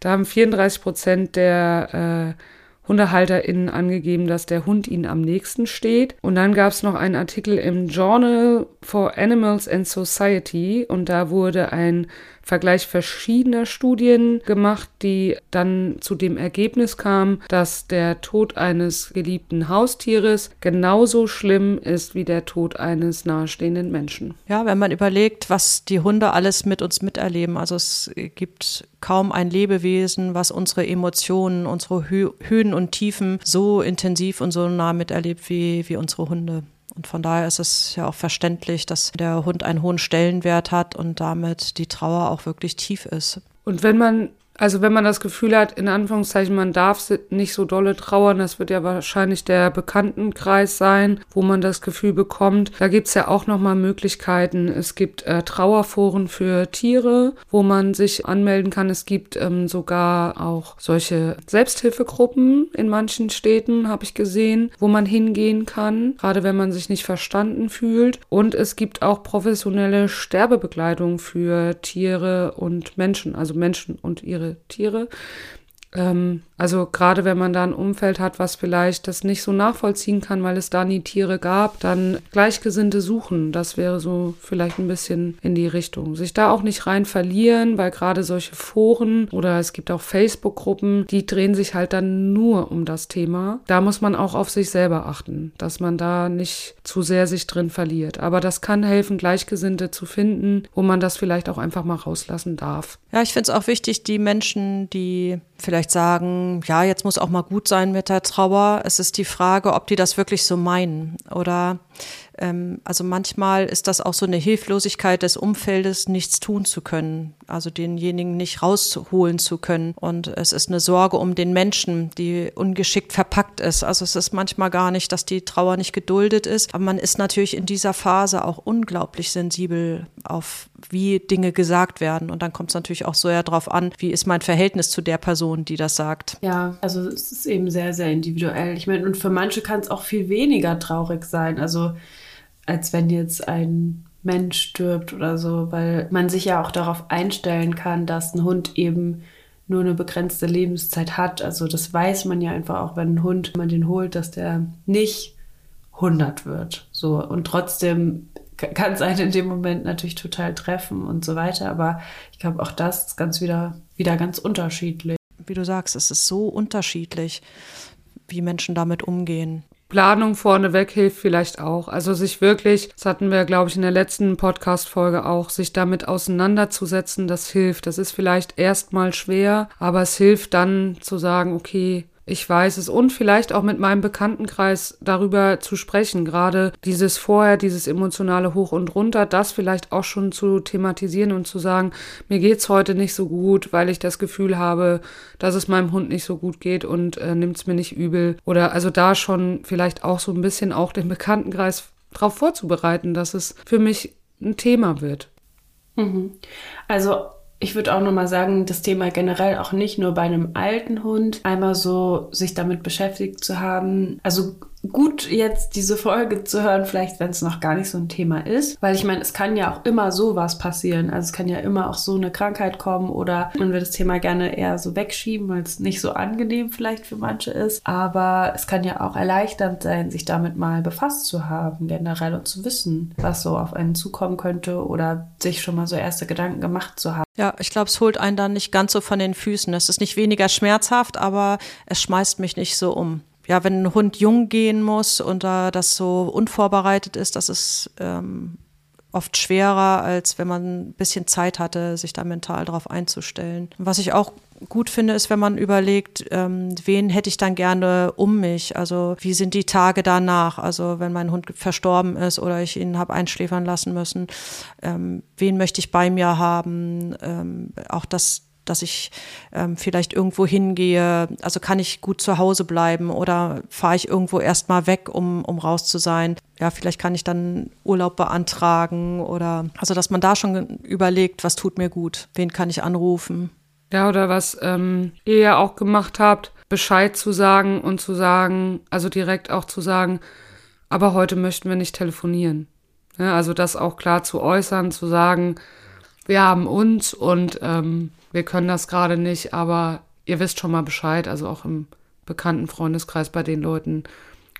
Da haben 34 Prozent der äh, HundehalterInnen angegeben, dass der Hund ihnen am nächsten steht. Und dann gab es noch einen Artikel im Journal for Animals and Society und da wurde ein Vergleich verschiedener Studien gemacht, die dann zu dem Ergebnis kamen, dass der Tod eines geliebten Haustieres genauso schlimm ist wie der Tod eines nahestehenden Menschen. Ja, wenn man überlegt, was die Hunde alles mit uns miterleben. Also es gibt kaum ein Lebewesen, was unsere Emotionen, unsere Höhen und Tiefen so intensiv und so nah miterlebt wie, wie unsere Hunde. Und von daher ist es ja auch verständlich, dass der Hund einen hohen Stellenwert hat und damit die Trauer auch wirklich tief ist. Und wenn man also wenn man das Gefühl hat, in Anführungszeichen, man darf nicht so dolle trauern, das wird ja wahrscheinlich der Bekanntenkreis sein, wo man das Gefühl bekommt. Da gibt's ja auch nochmal Möglichkeiten. Es gibt äh, Trauerforen für Tiere, wo man sich anmelden kann. Es gibt ähm, sogar auch solche Selbsthilfegruppen in manchen Städten, habe ich gesehen, wo man hingehen kann, gerade wenn man sich nicht verstanden fühlt. Und es gibt auch professionelle Sterbebegleitung für Tiere und Menschen, also Menschen und ihre Tiere. Ähm, also gerade wenn man da ein Umfeld hat, was vielleicht das nicht so nachvollziehen kann, weil es da nie Tiere gab, dann Gleichgesinnte suchen. Das wäre so vielleicht ein bisschen in die Richtung. Sich da auch nicht rein verlieren, weil gerade solche Foren oder es gibt auch Facebook-Gruppen, die drehen sich halt dann nur um das Thema. Da muss man auch auf sich selber achten, dass man da nicht zu sehr sich drin verliert. Aber das kann helfen, Gleichgesinnte zu finden, wo man das vielleicht auch einfach mal rauslassen darf. Ja, ich finde es auch wichtig, die Menschen, die vielleicht sagen, ja, jetzt muss auch mal gut sein mit der Trauer. Es ist die Frage, ob die das wirklich so meinen oder ähm, also manchmal ist das auch so eine Hilflosigkeit des Umfeldes, nichts tun zu können, also denjenigen nicht rausholen zu können. Und es ist eine Sorge um den Menschen, die ungeschickt verpackt ist. Also es ist manchmal gar nicht, dass die Trauer nicht geduldet ist, aber man ist natürlich in dieser Phase auch unglaublich sensibel auf, wie Dinge gesagt werden. Und dann kommt es natürlich auch so ja darauf an, wie ist mein Verhältnis zu der Person, die das sagt. Ja, also es ist eben sehr, sehr individuell. Ich meine, und für manche kann es auch viel weniger traurig sein. Also als wenn jetzt ein Mensch stirbt oder so, weil man sich ja auch darauf einstellen kann, dass ein Hund eben nur eine begrenzte Lebenszeit hat. Also das weiß man ja einfach auch, wenn ein Hund, wenn man den holt, dass der nicht 100 wird. So und trotzdem kann es einen in dem Moment natürlich total treffen und so weiter. Aber ich glaube, auch das ist ganz wieder, wieder ganz unterschiedlich. Wie du sagst, es ist so unterschiedlich, wie Menschen damit umgehen. Planung vorneweg hilft vielleicht auch. Also sich wirklich, das hatten wir, glaube ich, in der letzten Podcast-Folge auch, sich damit auseinanderzusetzen, das hilft. Das ist vielleicht erstmal schwer, aber es hilft dann zu sagen, okay, ich weiß es und vielleicht auch mit meinem Bekanntenkreis darüber zu sprechen, gerade dieses vorher, dieses emotionale Hoch und runter, das vielleicht auch schon zu thematisieren und zu sagen, mir geht's heute nicht so gut, weil ich das Gefühl habe, dass es meinem Hund nicht so gut geht und äh, nimmt's mir nicht übel oder also da schon vielleicht auch so ein bisschen auch den Bekanntenkreis darauf vorzubereiten, dass es für mich ein Thema wird. Mhm. Also ich würde auch nochmal sagen, das Thema generell auch nicht nur bei einem alten Hund, einmal so sich damit beschäftigt zu haben. Also gut, jetzt diese Folge zu hören, vielleicht wenn es noch gar nicht so ein Thema ist. Weil ich meine, es kann ja auch immer sowas passieren. Also es kann ja immer auch so eine Krankheit kommen oder man will das Thema gerne eher so wegschieben, weil es nicht so angenehm vielleicht für manche ist. Aber es kann ja auch erleichternd sein, sich damit mal befasst zu haben, generell und zu wissen, was so auf einen zukommen könnte oder sich schon mal so erste Gedanken gemacht zu haben. Ja, ich glaube, es holt einen dann nicht ganz so von den Füßen. Es ist nicht weniger schmerzhaft, aber es schmeißt mich nicht so um ja, wenn ein Hund jung gehen muss und da das so unvorbereitet ist, das ist ähm, oft schwerer, als wenn man ein bisschen Zeit hatte, sich da mental drauf einzustellen. Was ich auch gut finde, ist, wenn man überlegt, ähm, wen hätte ich dann gerne um mich? Also wie sind die Tage danach? Also wenn mein Hund verstorben ist oder ich ihn habe einschläfern lassen müssen, ähm, wen möchte ich bei mir haben? Ähm, auch das dass ich ähm, vielleicht irgendwo hingehe. Also kann ich gut zu Hause bleiben oder fahre ich irgendwo erstmal weg, um, um raus zu sein. Ja, vielleicht kann ich dann Urlaub beantragen oder also dass man da schon überlegt, was tut mir gut, wen kann ich anrufen. Ja, oder was ähm, ihr ja auch gemacht habt, Bescheid zu sagen und zu sagen, also direkt auch zu sagen, aber heute möchten wir nicht telefonieren. Ja, also das auch klar zu äußern, zu sagen, wir haben uns und ähm, wir können das gerade nicht, aber ihr wisst schon mal Bescheid, also auch im bekannten Freundeskreis bei den Leuten,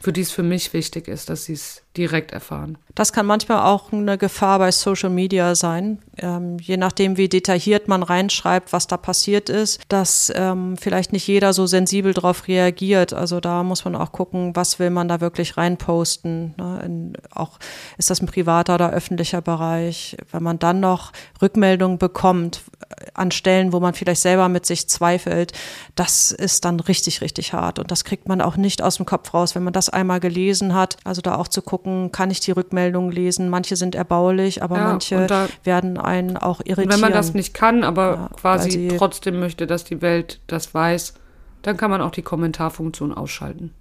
für die es für mich wichtig ist, dass sie es direkt erfahren. Das kann manchmal auch eine Gefahr bei Social Media sein, ähm, je nachdem, wie detailliert man reinschreibt, was da passiert ist, dass ähm, vielleicht nicht jeder so sensibel darauf reagiert. Also da muss man auch gucken, was will man da wirklich reinposten. Ne? In, auch ist das ein privater oder öffentlicher Bereich. Wenn man dann noch Rückmeldungen bekommt äh, an Stellen, wo man vielleicht selber mit sich zweifelt, das ist dann richtig, richtig hart. Und das kriegt man auch nicht aus dem Kopf raus, wenn man das einmal gelesen hat. Also da auch zu gucken, kann ich die Rückmeldungen lesen? Manche sind erbaulich, aber ja, manche da, werden einen auch irritieren. Wenn man das nicht kann, aber ja, quasi trotzdem möchte, dass die Welt das weiß, dann kann man auch die Kommentarfunktion ausschalten.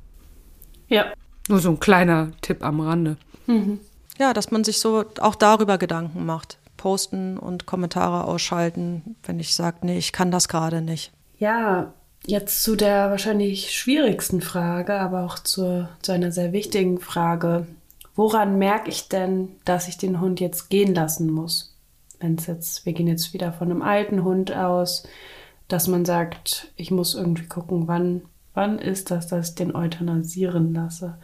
Ja. Nur so ein kleiner Tipp am Rande. Mhm. Ja, dass man sich so auch darüber Gedanken macht. Posten und Kommentare ausschalten, wenn ich sage, nee, ich kann das gerade nicht. Ja, Jetzt zu der wahrscheinlich schwierigsten Frage, aber auch zu, zu einer sehr wichtigen Frage. Woran merke ich denn, dass ich den Hund jetzt gehen lassen muss? Wenn es jetzt, wir gehen jetzt wieder von einem alten Hund aus, dass man sagt, ich muss irgendwie gucken, wann, wann ist das, dass ich den euthanasieren lasse?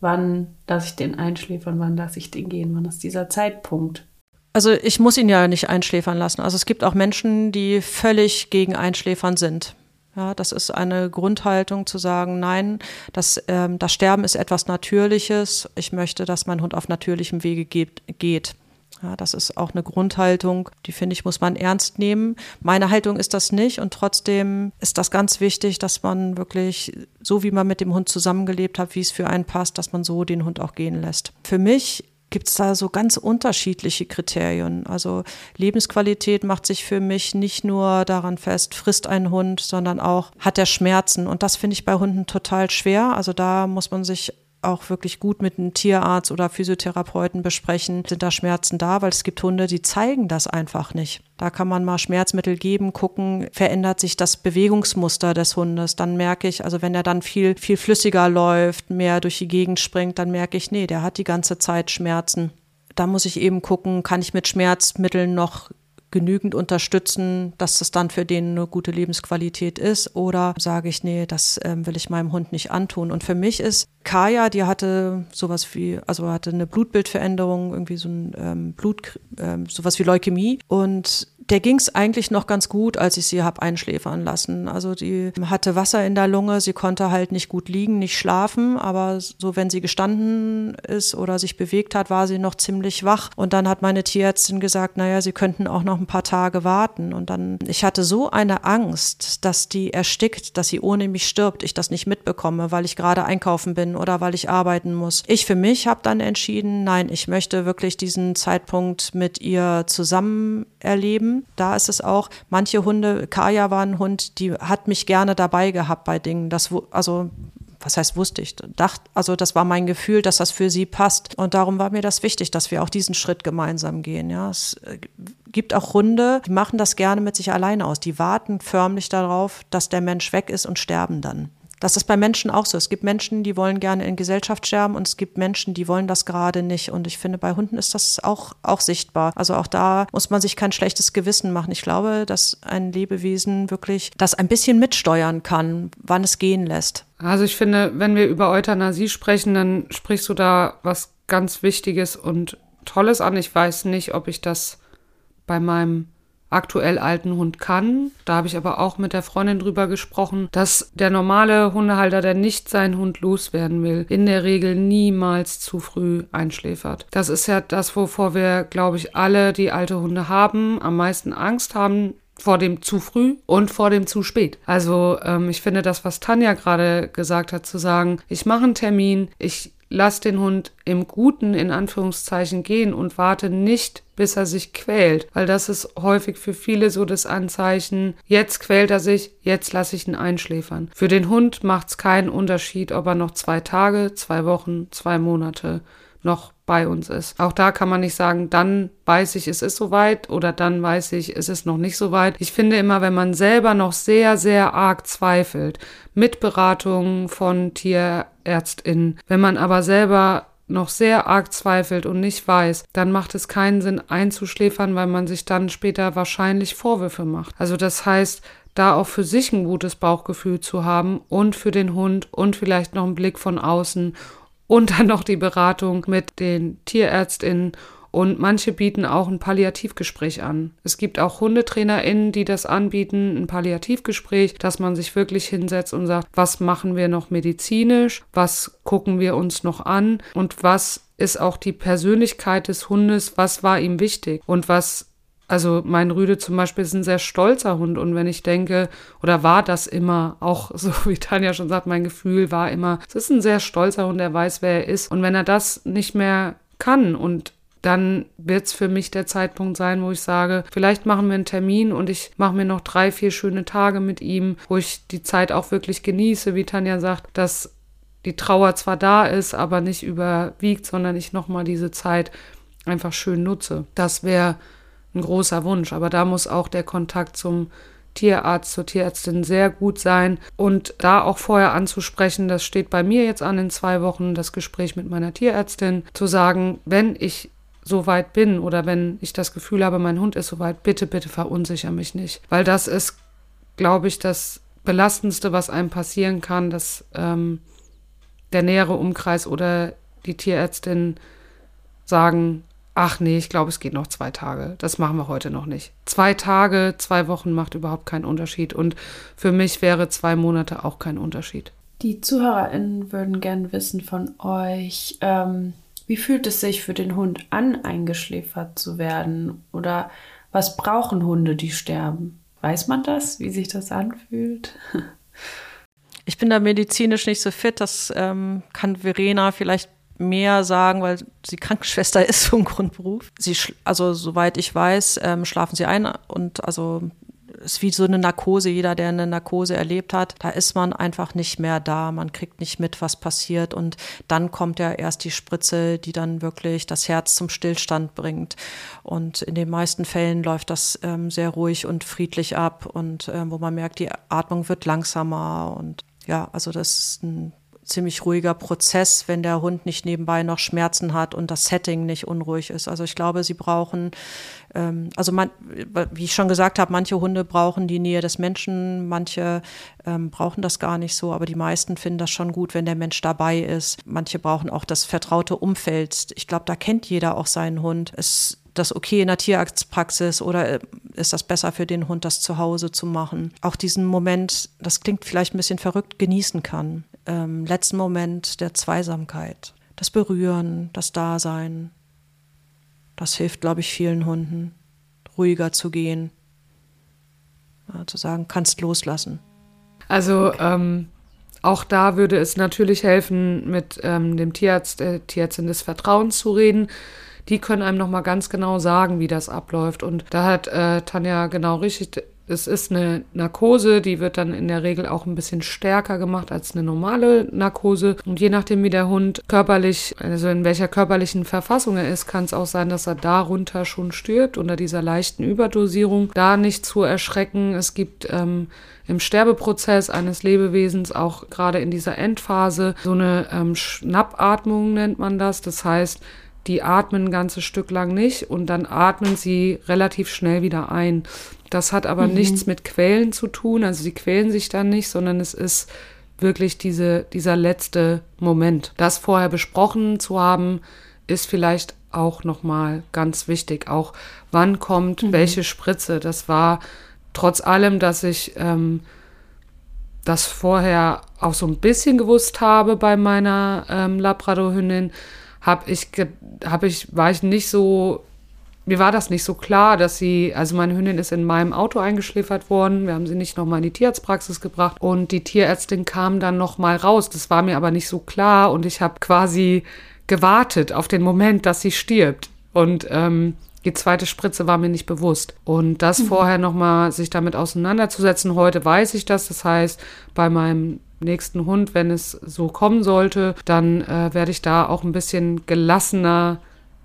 Wann lasse ich den einschläfern? Wann lasse ich den gehen? Wann ist dieser Zeitpunkt? Also ich muss ihn ja nicht einschläfern lassen. Also es gibt auch Menschen, die völlig gegen Einschläfern sind. Ja, das ist eine Grundhaltung zu sagen, nein, das, ähm, das Sterben ist etwas Natürliches. Ich möchte, dass mein Hund auf natürlichem Wege geht. geht. Ja, das ist auch eine Grundhaltung, die finde ich, muss man ernst nehmen. Meine Haltung ist das nicht und trotzdem ist das ganz wichtig, dass man wirklich, so wie man mit dem Hund zusammengelebt hat, wie es für einen passt, dass man so den Hund auch gehen lässt. Für mich gibt es da so ganz unterschiedliche Kriterien. Also Lebensqualität macht sich für mich nicht nur daran fest, frisst ein Hund, sondern auch hat er Schmerzen. Und das finde ich bei Hunden total schwer. Also da muss man sich auch wirklich gut mit einem Tierarzt oder Physiotherapeuten besprechen, sind da Schmerzen da, weil es gibt Hunde, die zeigen das einfach nicht. Da kann man mal Schmerzmittel geben, gucken, verändert sich das Bewegungsmuster des Hundes. Dann merke ich, also wenn er dann viel, viel flüssiger läuft, mehr durch die Gegend springt, dann merke ich, nee, der hat die ganze Zeit Schmerzen. Da muss ich eben gucken, kann ich mit Schmerzmitteln noch genügend unterstützen, dass das dann für den eine gute Lebensqualität ist? Oder sage ich, nee, das ähm, will ich meinem Hund nicht antun? Und für mich ist Kaya, die hatte sowas wie, also hatte eine Blutbildveränderung, irgendwie so ein ähm, Blut, ähm, sowas wie Leukämie. Und der ging es eigentlich noch ganz gut, als ich sie habe einschläfern lassen. Also die hatte Wasser in der Lunge, sie konnte halt nicht gut liegen, nicht schlafen, aber so wenn sie gestanden ist oder sich bewegt hat, war sie noch ziemlich wach. Und dann hat meine Tierärztin gesagt, naja, sie könnten auch noch ein paar Tage warten. Und dann, ich hatte so eine Angst, dass die erstickt, dass sie ohne mich stirbt, ich das nicht mitbekomme, weil ich gerade einkaufen bin oder weil ich arbeiten muss. Ich für mich habe dann entschieden, nein, ich möchte wirklich diesen Zeitpunkt mit ihr zusammen erleben. Da ist es auch, manche Hunde, Kaya war ein Hund, die hat mich gerne dabei gehabt bei Dingen. Das, also was heißt wusste ich, dachte, also das war mein Gefühl, dass das für sie passt. Und darum war mir das wichtig, dass wir auch diesen Schritt gemeinsam gehen. Ja, es äh, gibt auch Hunde, die machen das gerne mit sich alleine aus. Die warten förmlich darauf, dass der Mensch weg ist und sterben dann. Das ist bei Menschen auch so. Es gibt Menschen, die wollen gerne in Gesellschaft sterben und es gibt Menschen, die wollen das gerade nicht. Und ich finde, bei Hunden ist das auch, auch sichtbar. Also auch da muss man sich kein schlechtes Gewissen machen. Ich glaube, dass ein Lebewesen wirklich das ein bisschen mitsteuern kann, wann es gehen lässt. Also ich finde, wenn wir über Euthanasie sprechen, dann sprichst du da was ganz Wichtiges und Tolles an. Ich weiß nicht, ob ich das bei meinem aktuell alten Hund kann. Da habe ich aber auch mit der Freundin drüber gesprochen, dass der normale Hundehalter, der nicht seinen Hund loswerden will, in der Regel niemals zu früh einschläfert. Das ist ja das, wovor wir, glaube ich, alle, die alte Hunde haben, am meisten Angst haben, vor dem zu früh und vor dem zu spät. Also ähm, ich finde das, was Tanja gerade gesagt hat, zu sagen, ich mache einen Termin, ich lass den Hund im Guten in Anführungszeichen gehen und warte nicht, bis er sich quält, weil das ist häufig für viele so das Anzeichen, jetzt quält er sich, jetzt lasse ich ihn einschläfern. Für den Hund macht es keinen Unterschied, ob er noch zwei Tage, zwei Wochen, zwei Monate noch bei uns ist. Auch da kann man nicht sagen, dann weiß ich, es ist soweit oder dann weiß ich, es ist noch nicht soweit. Ich finde immer, wenn man selber noch sehr, sehr arg zweifelt, mit Beratung von TierärztInnen, wenn man aber selber noch sehr arg zweifelt und nicht weiß, dann macht es keinen Sinn einzuschläfern, weil man sich dann später wahrscheinlich Vorwürfe macht. Also das heißt, da auch für sich ein gutes Bauchgefühl zu haben und für den Hund und vielleicht noch einen Blick von außen und dann noch die Beratung mit den Tierärztinnen. Und manche bieten auch ein Palliativgespräch an. Es gibt auch HundetrainerInnen, die das anbieten, ein Palliativgespräch, dass man sich wirklich hinsetzt und sagt, was machen wir noch medizinisch, was gucken wir uns noch an? Und was ist auch die Persönlichkeit des Hundes, was war ihm wichtig? Und was also mein Rüde zum Beispiel ist ein sehr stolzer Hund und wenn ich denke, oder war das immer, auch so wie Tanja schon sagt, mein Gefühl war immer, es ist ein sehr stolzer Hund, er weiß, wer er ist. Und wenn er das nicht mehr kann und dann wird es für mich der Zeitpunkt sein, wo ich sage, vielleicht machen wir einen Termin und ich mache mir noch drei, vier schöne Tage mit ihm, wo ich die Zeit auch wirklich genieße, wie Tanja sagt, dass die Trauer zwar da ist, aber nicht überwiegt, sondern ich nochmal diese Zeit einfach schön nutze. Das wäre ein großer Wunsch. Aber da muss auch der Kontakt zum Tierarzt, zur Tierärztin sehr gut sein und da auch vorher anzusprechen, das steht bei mir jetzt an in zwei Wochen, das Gespräch mit meiner Tierärztin, zu sagen, wenn ich so weit bin oder wenn ich das Gefühl habe, mein Hund ist so weit, bitte, bitte verunsicher mich nicht. Weil das ist, glaube ich, das Belastendste, was einem passieren kann, dass ähm, der nähere Umkreis oder die Tierärztin sagen, ach nee, ich glaube, es geht noch zwei Tage. Das machen wir heute noch nicht. Zwei Tage, zwei Wochen macht überhaupt keinen Unterschied. Und für mich wäre zwei Monate auch kein Unterschied. Die ZuhörerInnen würden gern wissen von euch, ähm, wie fühlt es sich für den Hund an, eingeschläfert zu werden? Oder was brauchen Hunde, die sterben? Weiß man das, wie sich das anfühlt? Ich bin da medizinisch nicht so fit. Das ähm, kann Verena vielleicht mehr sagen, weil sie Krankenschwester ist vom Grundberuf. Sie, also soweit ich weiß, ähm, schlafen sie ein und also ist wie so eine Narkose. Jeder, der eine Narkose erlebt hat, da ist man einfach nicht mehr da. Man kriegt nicht mit, was passiert. Und dann kommt ja erst die Spritze, die dann wirklich das Herz zum Stillstand bringt. Und in den meisten Fällen läuft das ähm, sehr ruhig und friedlich ab und ähm, wo man merkt, die Atmung wird langsamer. Und ja, also das ist ein ziemlich ruhiger Prozess, wenn der Hund nicht nebenbei noch Schmerzen hat und das Setting nicht unruhig ist. Also ich glaube, sie brauchen, ähm, also man, wie ich schon gesagt habe, manche Hunde brauchen die Nähe des Menschen, manche ähm, brauchen das gar nicht so, aber die meisten finden das schon gut, wenn der Mensch dabei ist. Manche brauchen auch das vertraute Umfeld. Ich glaube, da kennt jeder auch seinen Hund. Es das okay in der Tierarztpraxis oder äh, ist das besser für den Hund, das zu Hause zu machen? Auch diesen Moment, das klingt vielleicht ein bisschen verrückt, genießen kann ähm, letzten Moment der Zweisamkeit. Das Berühren, das Dasein. Das hilft, glaube ich, vielen Hunden, ruhiger zu gehen. Ja, zu sagen, kannst loslassen. Also okay. ähm, auch da würde es natürlich helfen, mit ähm, dem Tierarzt, der Tierärztin des Vertrauens zu reden. Die können einem nochmal ganz genau sagen, wie das abläuft. Und da hat äh, Tanja genau richtig es ist eine Narkose, die wird dann in der Regel auch ein bisschen stärker gemacht als eine normale Narkose. Und je nachdem, wie der Hund körperlich, also in welcher körperlichen Verfassung er ist, kann es auch sein, dass er darunter schon stirbt, unter dieser leichten Überdosierung. Da nicht zu erschrecken. Es gibt ähm, im Sterbeprozess eines Lebewesens auch gerade in dieser Endphase so eine ähm, Schnappatmung nennt man das. Das heißt, die atmen ein ganzes Stück lang nicht und dann atmen sie relativ schnell wieder ein. Das hat aber mhm. nichts mit Quälen zu tun, also sie quälen sich dann nicht, sondern es ist wirklich diese, dieser letzte Moment. Das vorher besprochen zu haben, ist vielleicht auch nochmal ganz wichtig. Auch wann kommt mhm. welche Spritze. Das war trotz allem, dass ich ähm, das vorher auch so ein bisschen gewusst habe bei meiner ähm, Labradorhündin, habe ich, hab ich, war ich nicht so mir war das nicht so klar, dass sie, also meine Hündin ist in meinem Auto eingeschläfert worden. Wir haben sie nicht nochmal in die Tierarztpraxis gebracht und die Tierärztin kam dann nochmal raus. Das war mir aber nicht so klar und ich habe quasi gewartet auf den Moment, dass sie stirbt. Und ähm, die zweite Spritze war mir nicht bewusst. Und das mhm. vorher nochmal sich damit auseinanderzusetzen, heute weiß ich das. Das heißt, bei meinem nächsten Hund, wenn es so kommen sollte, dann äh, werde ich da auch ein bisschen gelassener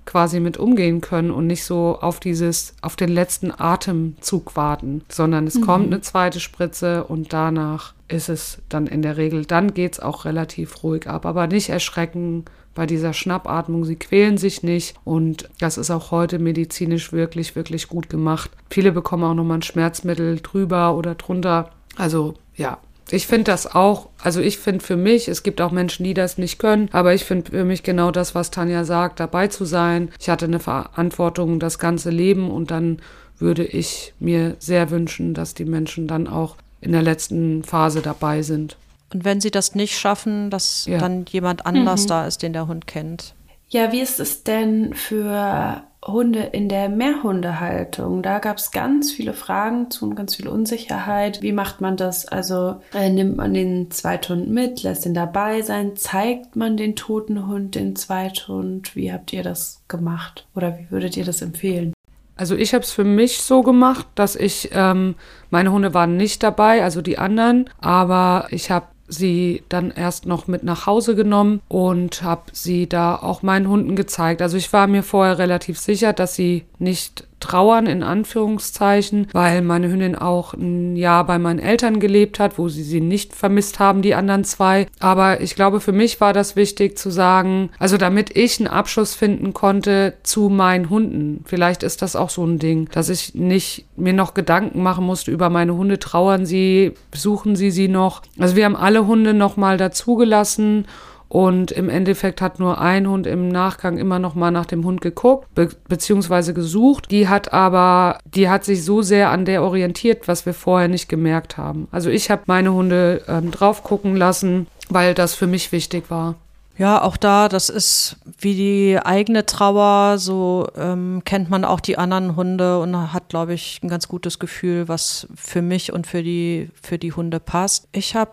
quasi mit umgehen können und nicht so auf dieses, auf den letzten Atemzug warten, sondern es mhm. kommt eine zweite Spritze und danach ist es dann in der Regel, dann geht es auch relativ ruhig ab, aber nicht erschrecken bei dieser Schnappatmung. Sie quälen sich nicht und das ist auch heute medizinisch wirklich, wirklich gut gemacht. Viele bekommen auch nochmal ein Schmerzmittel drüber oder drunter. Also ja, ich finde das auch, also ich finde für mich, es gibt auch Menschen, die das nicht können, aber ich finde für mich genau das, was Tanja sagt, dabei zu sein. Ich hatte eine Verantwortung das ganze Leben und dann würde ich mir sehr wünschen, dass die Menschen dann auch in der letzten Phase dabei sind. Und wenn sie das nicht schaffen, dass ja. dann jemand anders mhm. da ist, den der Hund kennt. Ja, wie ist es denn für Hunde in der Mehrhundehaltung. Da gab es ganz viele Fragen zu und ganz viel Unsicherheit. Wie macht man das? Also äh, nimmt man den Zweithund mit, lässt ihn dabei sein, zeigt man den toten Hund den Zweithund? Wie habt ihr das gemacht? Oder wie würdet ihr das empfehlen? Also ich habe es für mich so gemacht, dass ich, ähm, meine Hunde waren nicht dabei, also die anderen, aber ich habe sie dann erst noch mit nach Hause genommen und habe sie da auch meinen Hunden gezeigt. Also ich war mir vorher relativ sicher, dass sie nicht trauern in Anführungszeichen, weil meine Hündin auch ein Jahr bei meinen Eltern gelebt hat, wo sie sie nicht vermisst haben, die anderen zwei. Aber ich glaube, für mich war das wichtig zu sagen, also damit ich einen Abschluss finden konnte zu meinen Hunden. Vielleicht ist das auch so ein Ding, dass ich nicht mir noch Gedanken machen musste über meine Hunde. Trauern sie, besuchen sie sie noch? Also wir haben alle Hunde noch mal dazugelassen und im Endeffekt hat nur ein Hund im Nachgang immer noch mal nach dem Hund geguckt, be beziehungsweise gesucht. Die hat aber, die hat sich so sehr an der orientiert, was wir vorher nicht gemerkt haben. Also ich habe meine Hunde ähm, drauf gucken lassen, weil das für mich wichtig war. Ja, auch da, das ist wie die eigene Trauer, so ähm, kennt man auch die anderen Hunde und hat, glaube ich, ein ganz gutes Gefühl, was für mich und für die, für die Hunde passt. Ich habe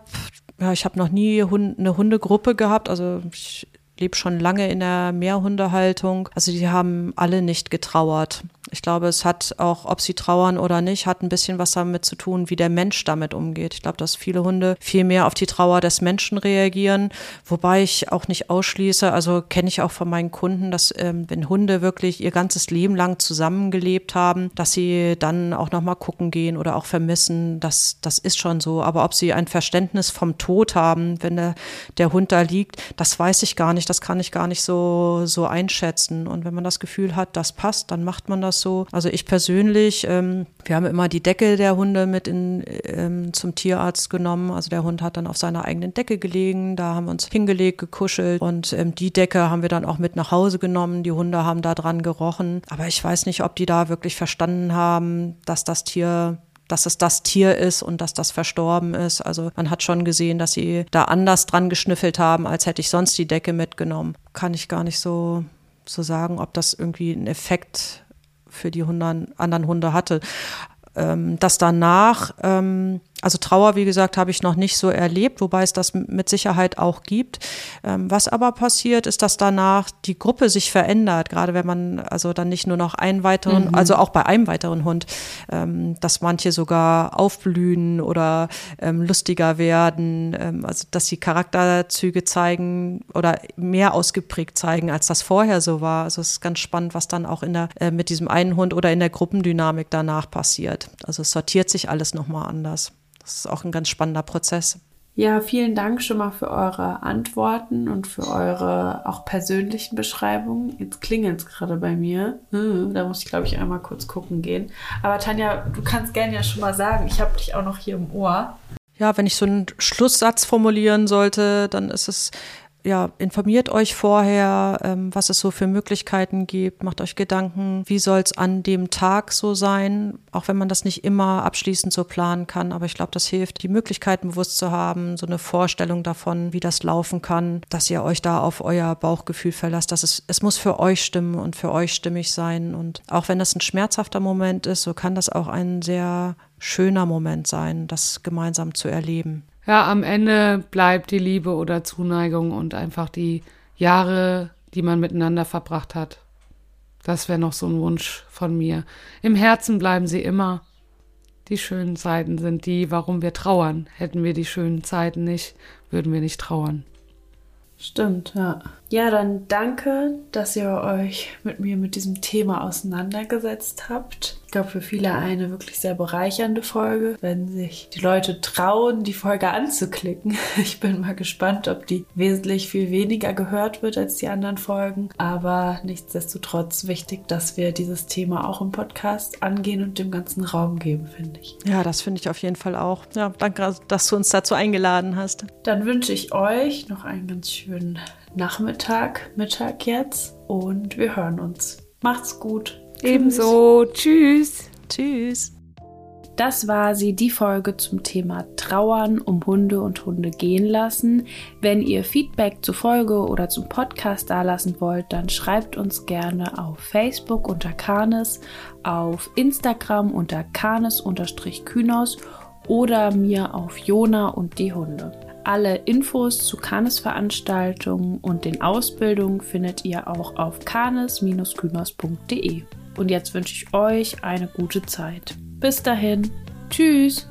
ja, ich habe noch nie Hund, eine Hundegruppe gehabt. Also ich lebe schon lange in der Mehrhundehaltung. Also die haben alle nicht getrauert. Ich glaube, es hat auch, ob sie trauern oder nicht, hat ein bisschen was damit zu tun, wie der Mensch damit umgeht. Ich glaube, dass viele Hunde viel mehr auf die Trauer des Menschen reagieren, wobei ich auch nicht ausschließe, also kenne ich auch von meinen Kunden, dass ähm, wenn Hunde wirklich ihr ganzes Leben lang zusammengelebt haben, dass sie dann auch nochmal gucken gehen oder auch vermissen. Das, das ist schon so. Aber ob sie ein Verständnis vom Tod haben, wenn der, der Hund da liegt, das weiß ich gar nicht. Das kann ich gar nicht so, so einschätzen. Und wenn man das Gefühl hat, das passt, dann macht man das so. Also ich persönlich, ähm, wir haben immer die Decke der Hunde mit in, ähm, zum Tierarzt genommen. Also der Hund hat dann auf seiner eigenen Decke gelegen. Da haben wir uns hingelegt, gekuschelt und ähm, die Decke haben wir dann auch mit nach Hause genommen. Die Hunde haben da dran gerochen. Aber ich weiß nicht, ob die da wirklich verstanden haben, dass das Tier dass es das Tier ist und dass das verstorben ist. Also man hat schon gesehen, dass sie da anders dran geschnüffelt haben, als hätte ich sonst die Decke mitgenommen. Kann ich gar nicht so, so sagen, ob das irgendwie einen Effekt für die Hunde, anderen Hunde hatte. Ähm, dass danach, ähm, also Trauer, wie gesagt, habe ich noch nicht so erlebt, wobei es das mit Sicherheit auch gibt. Ähm, was aber passiert, ist, dass danach die Gruppe sich verändert, gerade wenn man also dann nicht nur noch einen weiteren, mhm. also auch bei einem weiteren Hund, ähm, dass manche sogar aufblühen oder ähm, lustiger werden, also dass sie Charakterzüge zeigen oder mehr ausgeprägt zeigen, als das vorher so war. Also es ist ganz spannend, was dann auch in der, äh, mit diesem einen Hund oder in der Gruppendynamik danach passiert. Also es sortiert sich alles nochmal anders. Das ist auch ein ganz spannender Prozess. Ja, vielen Dank schon mal für eure Antworten und für eure auch persönlichen Beschreibungen. Jetzt klingelt es gerade bei mir. Hm, da muss ich, glaube ich, einmal kurz gucken gehen. Aber Tanja, du kannst gerne ja schon mal sagen, ich habe dich auch noch hier im Ohr. Ja, wenn ich so einen Schlusssatz formulieren sollte, dann ist es, ja, informiert euch vorher, ähm, was es so für Möglichkeiten gibt, macht euch Gedanken, wie soll es an dem Tag so sein, auch wenn man das nicht immer abschließend so planen kann. Aber ich glaube, das hilft, die Möglichkeiten bewusst zu haben, so eine Vorstellung davon, wie das laufen kann, dass ihr euch da auf euer Bauchgefühl verlasst, dass es, es muss für euch stimmen und für euch stimmig sein. Und auch wenn das ein schmerzhafter Moment ist, so kann das auch ein sehr schöner Moment sein, das gemeinsam zu erleben ja, am Ende bleibt die Liebe oder Zuneigung und einfach die Jahre, die man miteinander verbracht hat. Das wäre noch so ein Wunsch von mir. Im Herzen bleiben sie immer. Die schönen Zeiten sind die, warum wir trauern. Hätten wir die schönen Zeiten nicht, würden wir nicht trauern. Stimmt, ja. Ja, dann danke, dass ihr euch mit mir mit diesem Thema auseinandergesetzt habt. Ich glaube, für viele eine wirklich sehr bereichernde Folge, wenn sich die Leute trauen, die Folge anzuklicken. Ich bin mal gespannt, ob die wesentlich viel weniger gehört wird als die anderen Folgen. Aber nichtsdestotrotz wichtig, dass wir dieses Thema auch im Podcast angehen und dem ganzen Raum geben, finde ich. Ja, das finde ich auf jeden Fall auch. Ja, danke, dass du uns dazu eingeladen hast. Dann wünsche ich euch noch einen ganz schönen Nachmittag, Mittag jetzt und wir hören uns. Macht's gut. Ebenso. Tschüss. Tschüss. Das war sie, die Folge zum Thema Trauern um Hunde und Hunde gehen lassen. Wenn ihr Feedback zur Folge oder zum Podcast dalassen wollt, dann schreibt uns gerne auf Facebook unter Kanes, auf Instagram unter Kanes-Kynos oder mir auf Jona und die Hunde. Alle Infos zu Kanes-Veranstaltungen und den Ausbildungen findet ihr auch auf kanes-kynos.de. Und jetzt wünsche ich euch eine gute Zeit. Bis dahin. Tschüss.